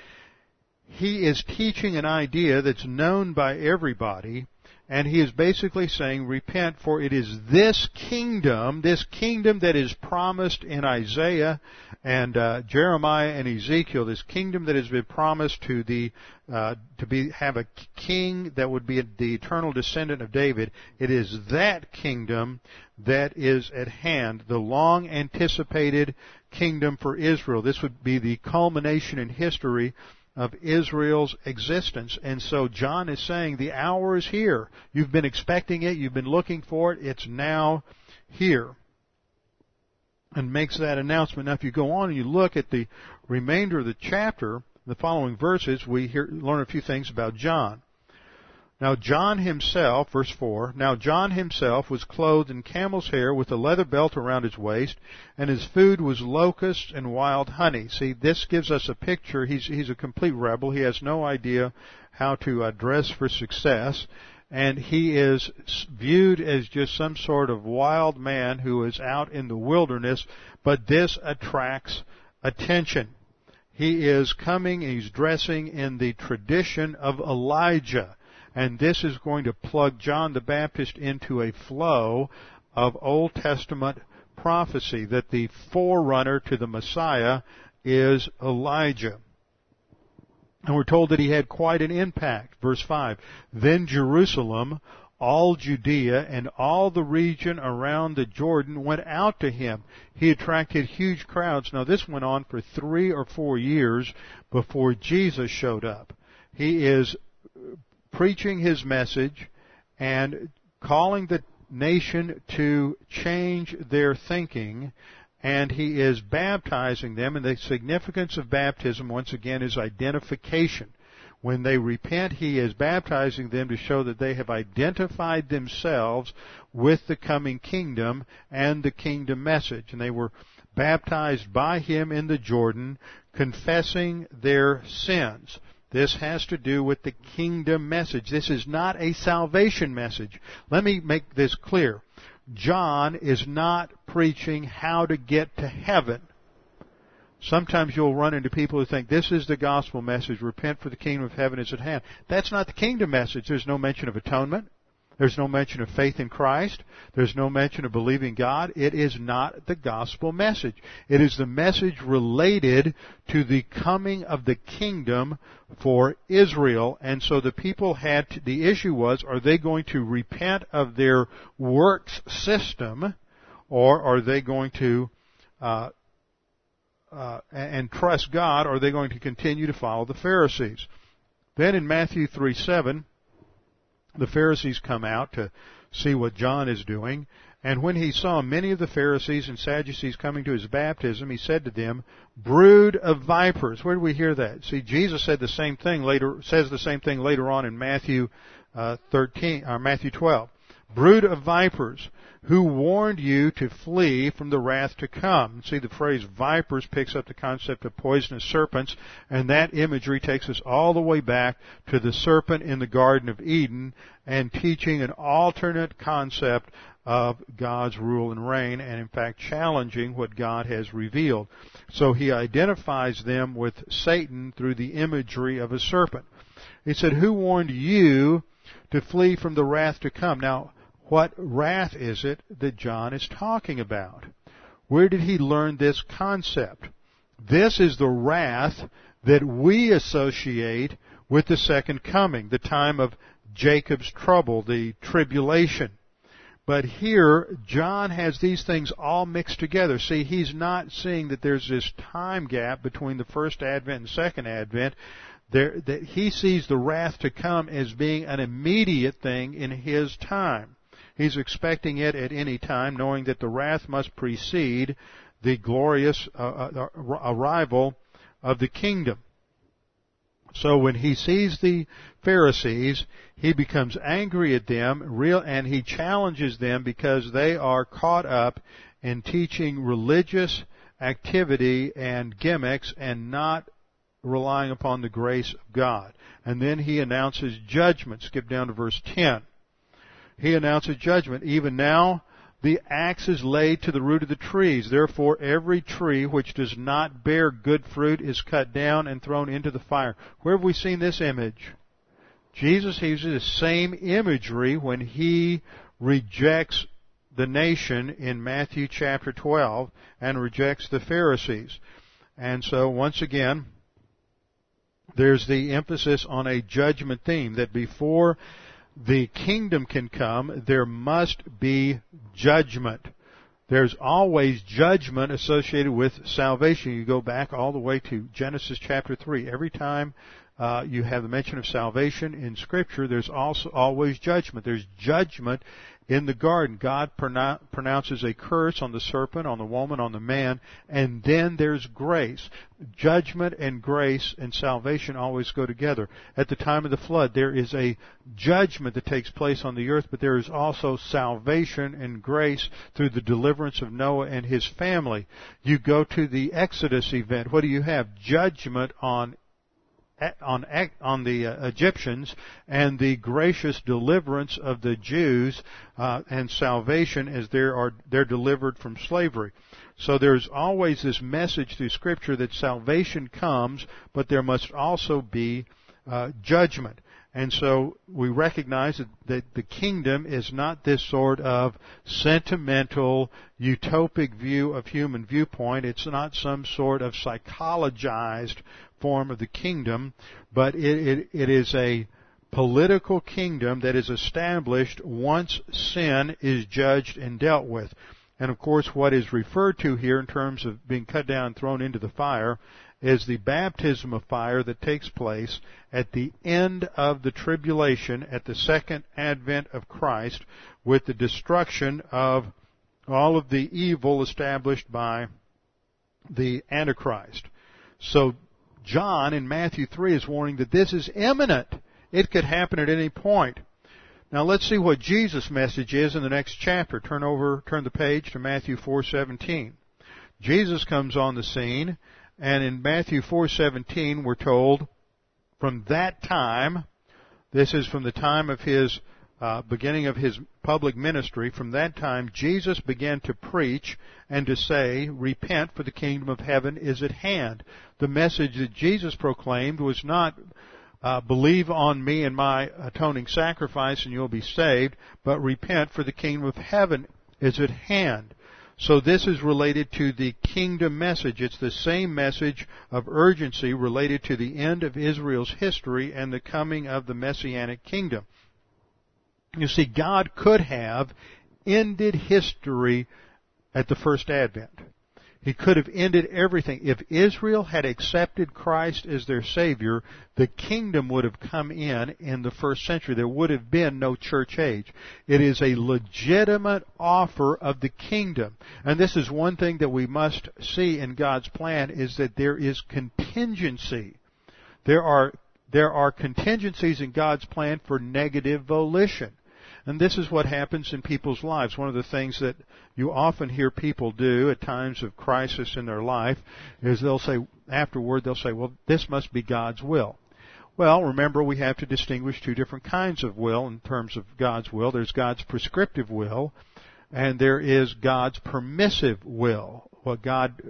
S1: he is teaching an idea that's known by everybody, and he is basically saying, repent for it is this kingdom, this kingdom that is promised in Isaiah and uh, Jeremiah and Ezekiel, this kingdom that has been promised to the uh, to be have a king that would be the eternal descendant of David. It is that kingdom that is at hand, the long anticipated kingdom for Israel. This would be the culmination in history of Israel's existence. And so John is saying the hour is here. You've been expecting it. You've been looking for it. It's now here. And makes that announcement. Now if you go on and you look at the remainder of the chapter, the following verses, we hear, learn a few things about John. Now John himself, verse 4, now John himself was clothed in camel's hair with a leather belt around his waist, and his food was locusts and wild honey. See, this gives us a picture. He's, he's a complete rebel. He has no idea how to uh, dress for success, and he is viewed as just some sort of wild man who is out in the wilderness, but this attracts attention. He is coming, he's dressing in the tradition of Elijah and this is going to plug John the Baptist into a flow of Old Testament prophecy that the forerunner to the Messiah is Elijah. And we're told that he had quite an impact. Verse 5. Then Jerusalem, all Judea, and all the region around the Jordan went out to him. He attracted huge crowds. Now this went on for three or four years before Jesus showed up. He is preaching his message and calling the nation to change their thinking and he is baptizing them and the significance of baptism once again is identification. When they repent, he is baptizing them to show that they have identified themselves with the coming kingdom and the kingdom message. And they were baptized by him in the Jordan, confessing their sins. This has to do with the kingdom message. This is not a salvation message. Let me make this clear. John is not preaching how to get to heaven. Sometimes you'll run into people who think this is the gospel message, repent for the kingdom of heaven is at hand. That's not the kingdom message. There's no mention of atonement. There's no mention of faith in Christ. There's no mention of believing God. It is not the gospel message. It is the message related to the coming of the kingdom for Israel. And so the people had, to, the issue was, are they going to repent of their works system or are they going to, uh, uh, and trust God, or are they going to continue to follow the Pharisees? Then in Matthew 3 7, the Pharisees come out to see what John is doing. And when he saw many of the Pharisees and Sadducees coming to his baptism, he said to them, brood of vipers. Where do we hear that? See, Jesus said the same thing later, says the same thing later on in Matthew uh, 13, or Matthew 12. Brood of vipers, who warned you to flee from the wrath to come. See, the phrase vipers picks up the concept of poisonous serpents, and that imagery takes us all the way back to the serpent in the Garden of Eden and teaching an alternate concept of God's rule and reign, and in fact challenging what God has revealed. So he identifies them with Satan through the imagery of a serpent. He said, Who warned you to flee from the wrath to come? Now, what wrath is it that John is talking about? Where did he learn this concept? This is the wrath that we associate with the second coming, the time of Jacob's trouble, the tribulation. But here, John has these things all mixed together. See, he's not seeing that there's this time gap between the first advent and second advent. There, that he sees the wrath to come as being an immediate thing in his time. He's expecting it at any time, knowing that the wrath must precede the glorious uh, uh, arrival of the kingdom. So when he sees the Pharisees, he becomes angry at them, real, and he challenges them because they are caught up in teaching religious activity and gimmicks and not relying upon the grace of God. And then he announces judgment. Skip down to verse 10. He announces judgment. Even now, the axe is laid to the root of the trees. Therefore, every tree which does not bear good fruit is cut down and thrown into the fire. Where have we seen this image? Jesus uses the same imagery when he rejects the nation in Matthew chapter 12 and rejects the Pharisees. And so, once again, there's the emphasis on a judgment theme that before the kingdom can come, there must be judgment. There's always judgment associated with salvation. You go back all the way to Genesis chapter 3. Every time uh, you have the mention of salvation in Scripture, there's also always judgment. There's judgment in the garden, God pronounces a curse on the serpent, on the woman, on the man, and then there's grace. Judgment and grace and salvation always go together. At the time of the flood, there is a judgment that takes place on the earth, but there is also salvation and grace through the deliverance of Noah and his family. You go to the Exodus event. What do you have? Judgment on on on the uh, Egyptians and the gracious deliverance of the Jews uh, and salvation as they are they're delivered from slavery. So there's always this message through Scripture that salvation comes, but there must also be uh, judgment. And so we recognize that, that the kingdom is not this sort of sentimental, utopic view of human viewpoint. It's not some sort of psychologized form of the kingdom, but it, it, it is a political kingdom that is established once sin is judged and dealt with. And of course, what is referred to here in terms of being cut down and thrown into the fire is the baptism of fire that takes place at the end of the tribulation at the second advent of Christ with the destruction of all of the evil established by the Antichrist. So John in Matthew 3 is warning that this is imminent. It could happen at any point. Now let's see what Jesus' message is in the next chapter. Turn over, turn the page to Matthew 4:17. Jesus comes on the scene, and in Matthew 4:17 we're told, from that time, this is from the time of his uh, beginning of his public ministry, from that time Jesus began to preach and to say, Repent, for the kingdom of heaven is at hand. The message that Jesus proclaimed was not, uh, believe on me and my atoning sacrifice and you'll be saved, but repent, for the kingdom of heaven is at hand. So this is related to the kingdom message. It's the same message of urgency related to the end of Israel's history and the coming of the messianic kingdom. You see, God could have ended history at the first advent. He could have ended everything. If Israel had accepted Christ as their Savior, the kingdom would have come in in the first century. There would have been no church age. It is a legitimate offer of the kingdom. And this is one thing that we must see in God's plan is that there is contingency. There are, there are contingencies in God's plan for negative volition. And this is what happens in people's lives. One of the things that you often hear people do at times of crisis in their life is they'll say, afterward, they'll say, well, this must be God's will. Well, remember we have to distinguish two different kinds of will in terms of God's will. There's God's prescriptive will, and there is God's permissive will what God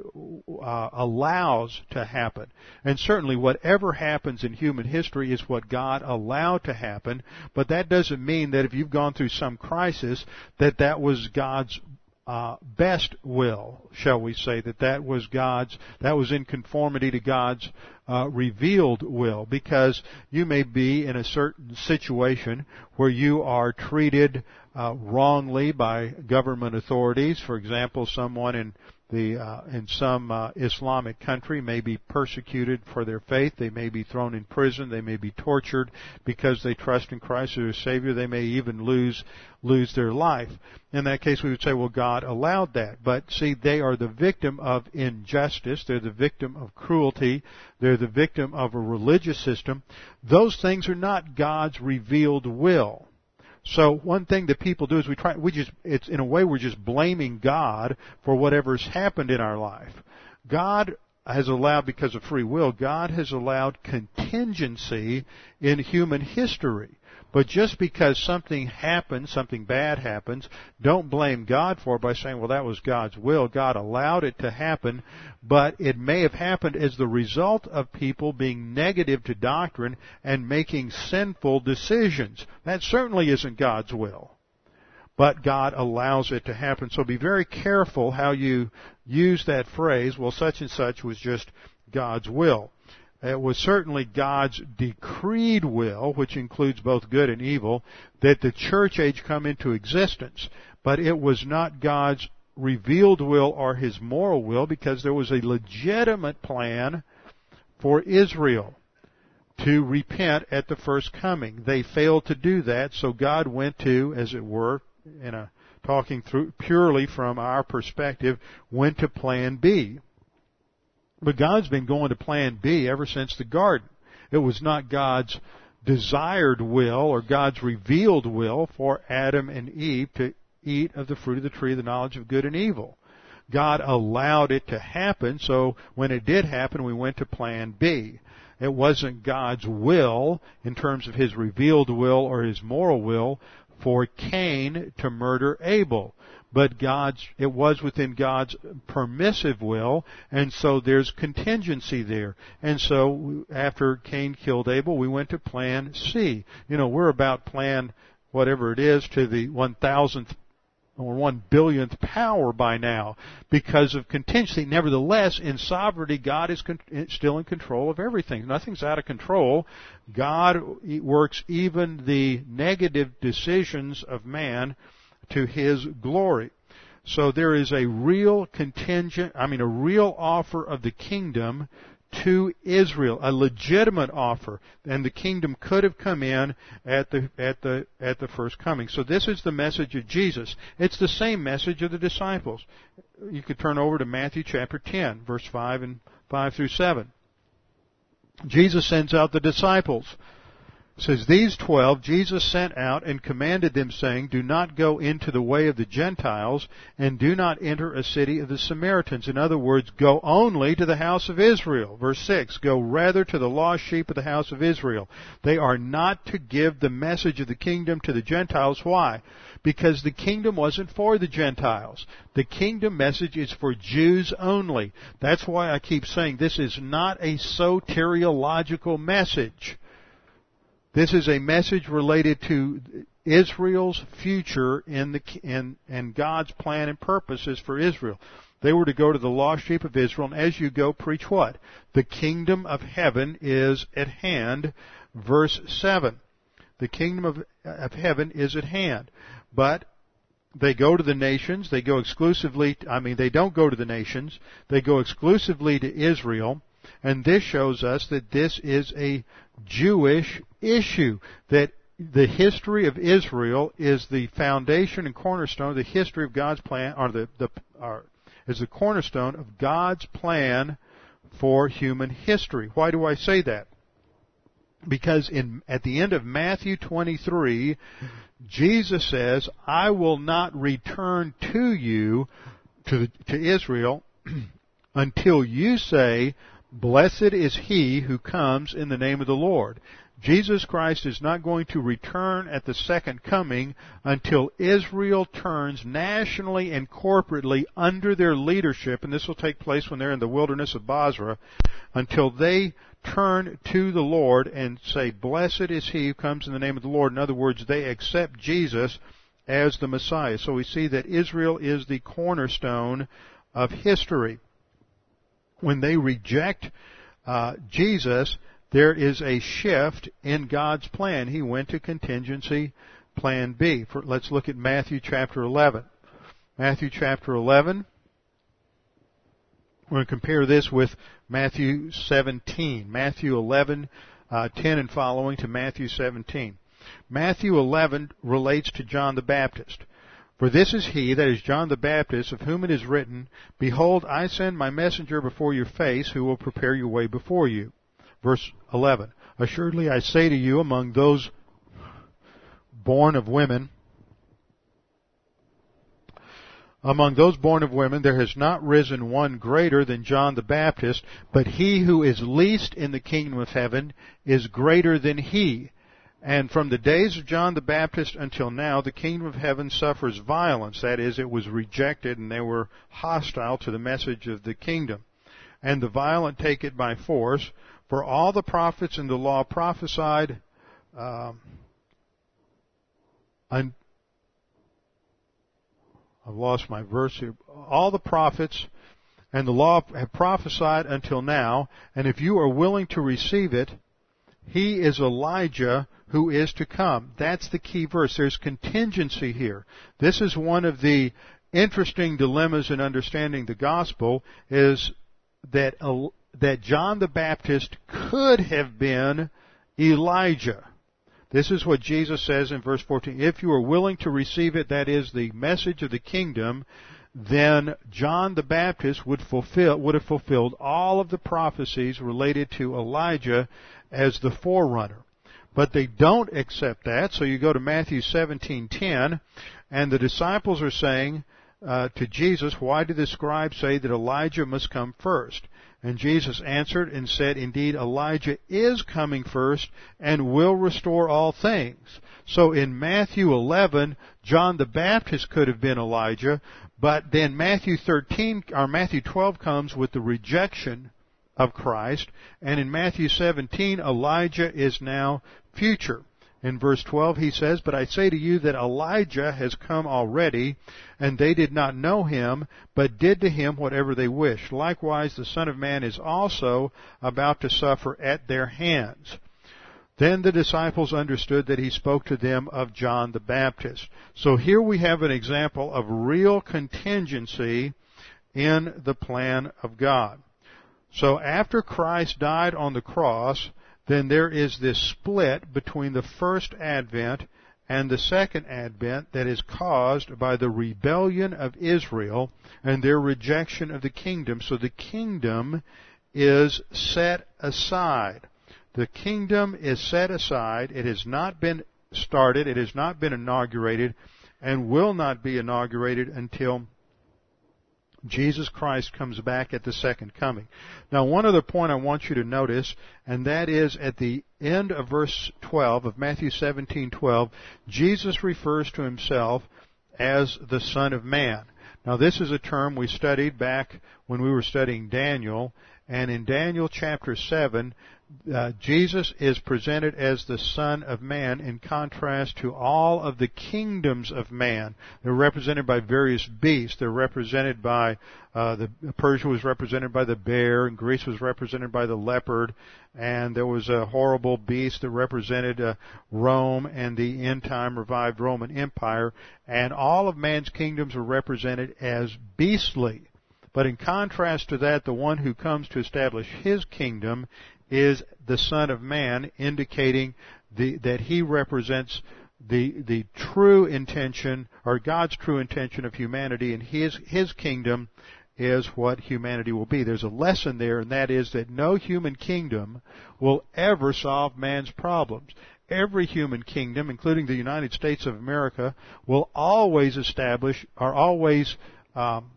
S1: uh, allows to happen. And certainly whatever happens in human history is what God allowed to happen, but that doesn't mean that if you've gone through some crisis that that was God's uh, best will, shall we say, that that was God's, that was in conformity to God's uh, revealed will, because you may be in a certain situation where you are treated uh, wrongly by government authorities. For example, someone in the uh, in some uh, Islamic country may be persecuted for their faith. They may be thrown in prison. They may be tortured because they trust in Christ as their Savior. They may even lose lose their life. In that case, we would say, well, God allowed that. But see, they are the victim of injustice. They're the victim of cruelty. They're the victim of a religious system. Those things are not God's revealed will. So one thing that people do is we try, we just, it's in a way we're just blaming God for whatever's happened in our life. God has allowed, because of free will, God has allowed contingency in human history. But just because something happens, something bad happens, don't blame God for it by saying, well, that was God's will. God allowed it to happen, but it may have happened as the result of people being negative to doctrine and making sinful decisions. That certainly isn't God's will. But God allows it to happen. So be very careful how you use that phrase, well, such and such was just God's will. Uh, it was certainly God's decreed will, which includes both good and evil, that the church age come into existence. But it was not God's revealed will or his moral will because there was a legitimate plan for Israel to repent at the first coming. They failed to do that, so God went to, as it were, in a talking through purely from our perspective, went to plan B. But God's been going to plan B ever since the garden. It was not God's desired will or God's revealed will for Adam and Eve to eat of the fruit of the tree of the knowledge of good and evil. God allowed it to happen, so when it did happen, we went to plan B. It wasn't God's will in terms of His revealed will or His moral will for Cain to murder Abel but God's, it was within God's permissive will, and so there's contingency there. And so after Cain killed Abel, we went to plan C. You know, we're about plan whatever it is to the one thousandth or one billionth power by now because of contingency. Nevertheless, in sovereignty, God is con- still in control of everything. Nothing's out of control. God works even the negative decisions of man to His glory. So there is a real contingent, I mean a real offer of the kingdom to Israel, a legitimate offer, and the kingdom could have come in at the at the at the first coming. So this is the message of Jesus. It's the same message of the disciples. You could turn over to Matthew chapter 10, verse 5 and 5 through 7. Jesus sends out the disciples says, These twelve Jesus sent out and commanded them, saying, Do not go into the way of the Gentiles, and do not enter a city of the Samaritans. In other words, go only to the house of Israel. Verse 6, Go rather to the lost sheep of the house of Israel. They are not to give the message of the kingdom to the Gentiles. Why? Because the kingdom wasn't for the Gentiles. The kingdom message is for Jews only. That's why I keep saying this is not a soteriological message. This is a message related to Israel's future in the in and God's plan and purposes for Israel. They were to go to the lost sheep of Israel, and as you go, preach what? The kingdom of heaven is at hand. Verse seven. The kingdom of, of heaven is at hand. But they go to the nations. They go exclusively, I mean, they don't go to the nations. They go exclusively to Israel. And this shows us that this is a Jewish issue. That the history of Israel is the foundation and cornerstone of the history of God's plan, or the, the or, is the cornerstone of God's plan for human history. Why do I say that? Because in, at the end of Matthew 23, Jesus says, I will not return to you, to, to Israel, until you say, Blessed is he who comes in the name of the Lord. Jesus Christ is not going to return at the second coming until Israel turns nationally and corporately under their leadership, and this will take place when they're in the wilderness of Bozrah, until they turn to the Lord and say, Blessed is he who comes in the name of the Lord. In other words, they accept Jesus as the Messiah. So we see that Israel is the cornerstone of history. When they reject uh, Jesus, there is a shift in God's plan. He went to contingency plan B. For, let's look at Matthew chapter 11. Matthew chapter 11. We're going to compare this with Matthew 17. Matthew 11, uh, 10 and following to Matthew 17. Matthew 11 relates to John the Baptist. For this is he, that is John the Baptist, of whom it is written, Behold, I send my messenger before your face, who will prepare your way before you. Verse 11. Assuredly I say to you, among those born of women, among those born of women there has not risen one greater than John the Baptist, but he who is least in the kingdom of heaven is greater than he. And from the days of John the Baptist until now, the kingdom of heaven suffers violence. That is, it was rejected and they were hostile to the message of the kingdom. And the violent take it by force. For all the prophets and the law prophesied um, I've lost my verse here. All the prophets and the law have prophesied until now, and if you are willing to receive it, he is Elijah who is to come. That's the key verse. There's contingency here. This is one of the interesting dilemmas in understanding the gospel is that that John the Baptist could have been Elijah. This is what Jesus says in verse 14. If you are willing to receive it, that is the message of the kingdom, then John the Baptist would fulfill, would have fulfilled all of the prophecies related to Elijah as the forerunner. But they don't accept that, so you go to Matthew 17:10, and the disciples are saying uh, to Jesus, "Why do the scribes say that Elijah must come first? And Jesus answered and said, Indeed, Elijah is coming first and will restore all things. So in Matthew 11, John the Baptist could have been Elijah, but then Matthew 13, or Matthew 12 comes with the rejection of Christ, and in Matthew 17, Elijah is now future. In verse 12 he says, But I say to you that Elijah has come already, and they did not know him, but did to him whatever they wished. Likewise the Son of Man is also about to suffer at their hands. Then the disciples understood that he spoke to them of John the Baptist. So here we have an example of real contingency in the plan of God. So after Christ died on the cross, then there is this split between the first advent and the second advent that is caused by the rebellion of Israel and their rejection of the kingdom. So the kingdom is set aside. The kingdom is set aside. It has not been started. It has not been inaugurated and will not be inaugurated until Jesus Christ comes back at the second coming. Now, one other point I want you to notice, and that is at the end of verse 12 of Matthew 17:12, Jesus refers to himself as the Son of Man. Now, this is a term we studied back when we were studying Daniel, And in Daniel chapter 7, uh, Jesus is presented as the Son of Man in contrast to all of the kingdoms of man. They're represented by various beasts. They're represented by uh, the Persia was represented by the bear, and Greece was represented by the leopard, and there was a horrible beast that represented uh, Rome and the end time revived Roman Empire, and all of man's kingdoms were represented as beastly. But in contrast to that, the one who comes to establish his kingdom is the Son of Man, indicating the, that he represents the the true intention or God's true intention of humanity, and his his kingdom is what humanity will be. There's a lesson there, and that is that no human kingdom will ever solve man's problems. Every human kingdom, including the United States of America, will always establish or always um,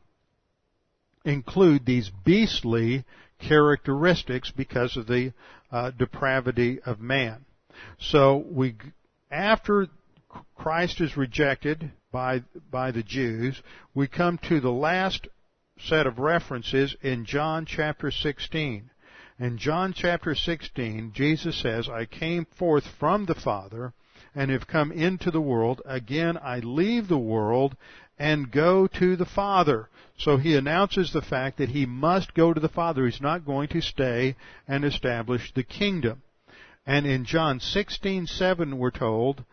S1: include these beastly characteristics because of the uh, depravity of man. So we, after Christ is rejected by by the Jews, we come to the last set of references in John chapter 16. In John chapter 16, Jesus says, I came forth from the Father and have come into the world. Again, I leave the world and go to the Father. So he announces the fact that he must go to the Father. He's not going to stay and establish the kingdom. And in John 16:7 we're told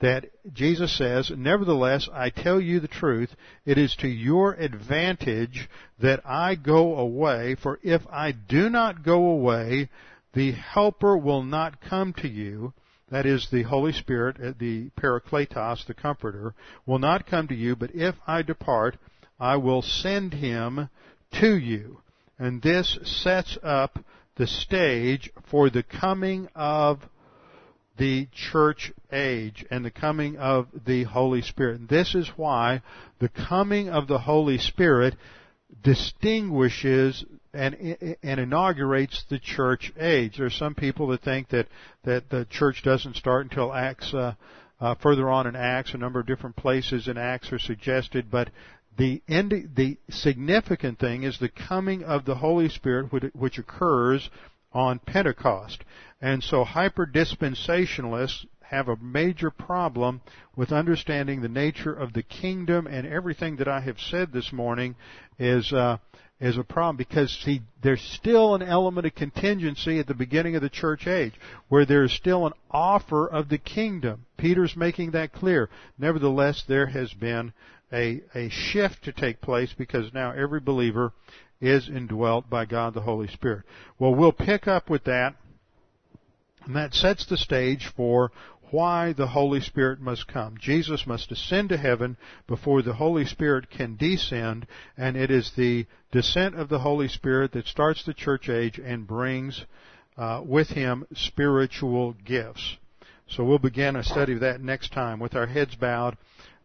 S1: that Jesus says, Nevertheless, I tell you the truth, it is to your advantage that I go away, for if I do not go away, the Helper will not come to you, that is the Holy Spirit, uh, the Parakletos, the Comforter, will not come to you, but if I depart, I will send him to you. And this sets up the stage for the coming of the church age and the coming of the Holy Spirit. And This is why the coming of the Holy Spirit distinguishes and, and inaugurates the church age. There are some people that think that, that the church doesn't start until Acts, uh, uh, further on in Acts, a number of different places in Acts are suggested, but the, end, the significant thing is the coming of the Holy Spirit, which occurs on Pentecost. And so hyper dispensationalists have a major problem with understanding the nature of the kingdom and everything that I have said this morning is uh, is a problem because see there's still an element of contingency at the beginning of the church age where there's still an offer of the kingdom. Peter's making that clear. Nevertheless, there has been a a shift to take place because now every believer is indwelt by God the Holy Spirit. Well, we'll pick up with that and that sets the stage for why the Holy Spirit must come. Jesus must ascend to heaven before the Holy Spirit can descend, and it is the descent of the Holy Spirit that starts the church age and brings uh, with him spiritual gifts. So we'll begin a study of that next time with our heads bowed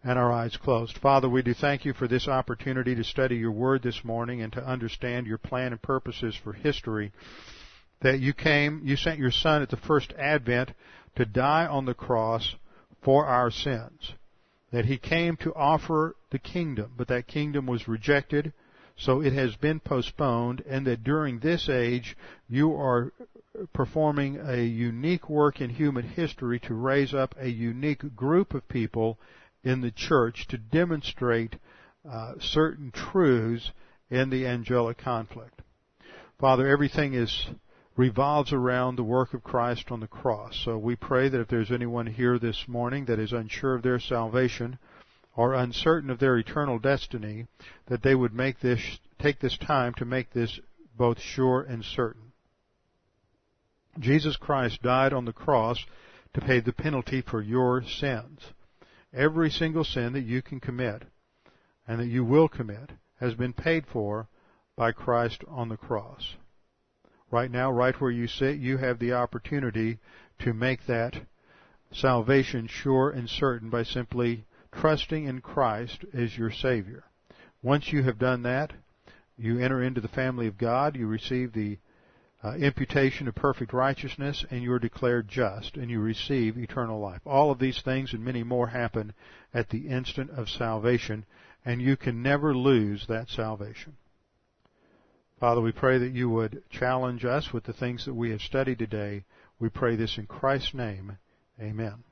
S1: and our eyes closed. Father, we do thank you for this opportunity to study your word this morning and to understand your plan and purposes for history that you came, you sent your son at the first advent to die on the cross for our sins. That he came to offer the kingdom, but that kingdom was rejected, so it has been postponed, and that during this age you are performing a unique work in human history to raise up a unique group of people in the church to demonstrate uh, certain truths in the angelic conflict. Father, everything is revolves around the work of Christ on the cross. So we pray that if there's anyone here this morning that is unsure of their salvation or uncertain of their eternal destiny, that they would make this, take this time to make this both sure and certain. Jesus Christ died on the cross to pay the penalty for your sins. Every single sin that you can commit and that you will commit has been paid for by Christ on the cross. Right now, right where you sit, you have the opportunity to make that salvation sure and certain by simply trusting in Christ as your Savior. Once you have done that, you enter into the family of God, you receive the uh, imputation of perfect righteousness, and you are declared just, and you receive eternal life. All of these things and many more happen at the instant of salvation, and you can never lose that salvation. Father, we pray that you would challenge us with the things that we have studied today. We pray this in Christ's name. Amen.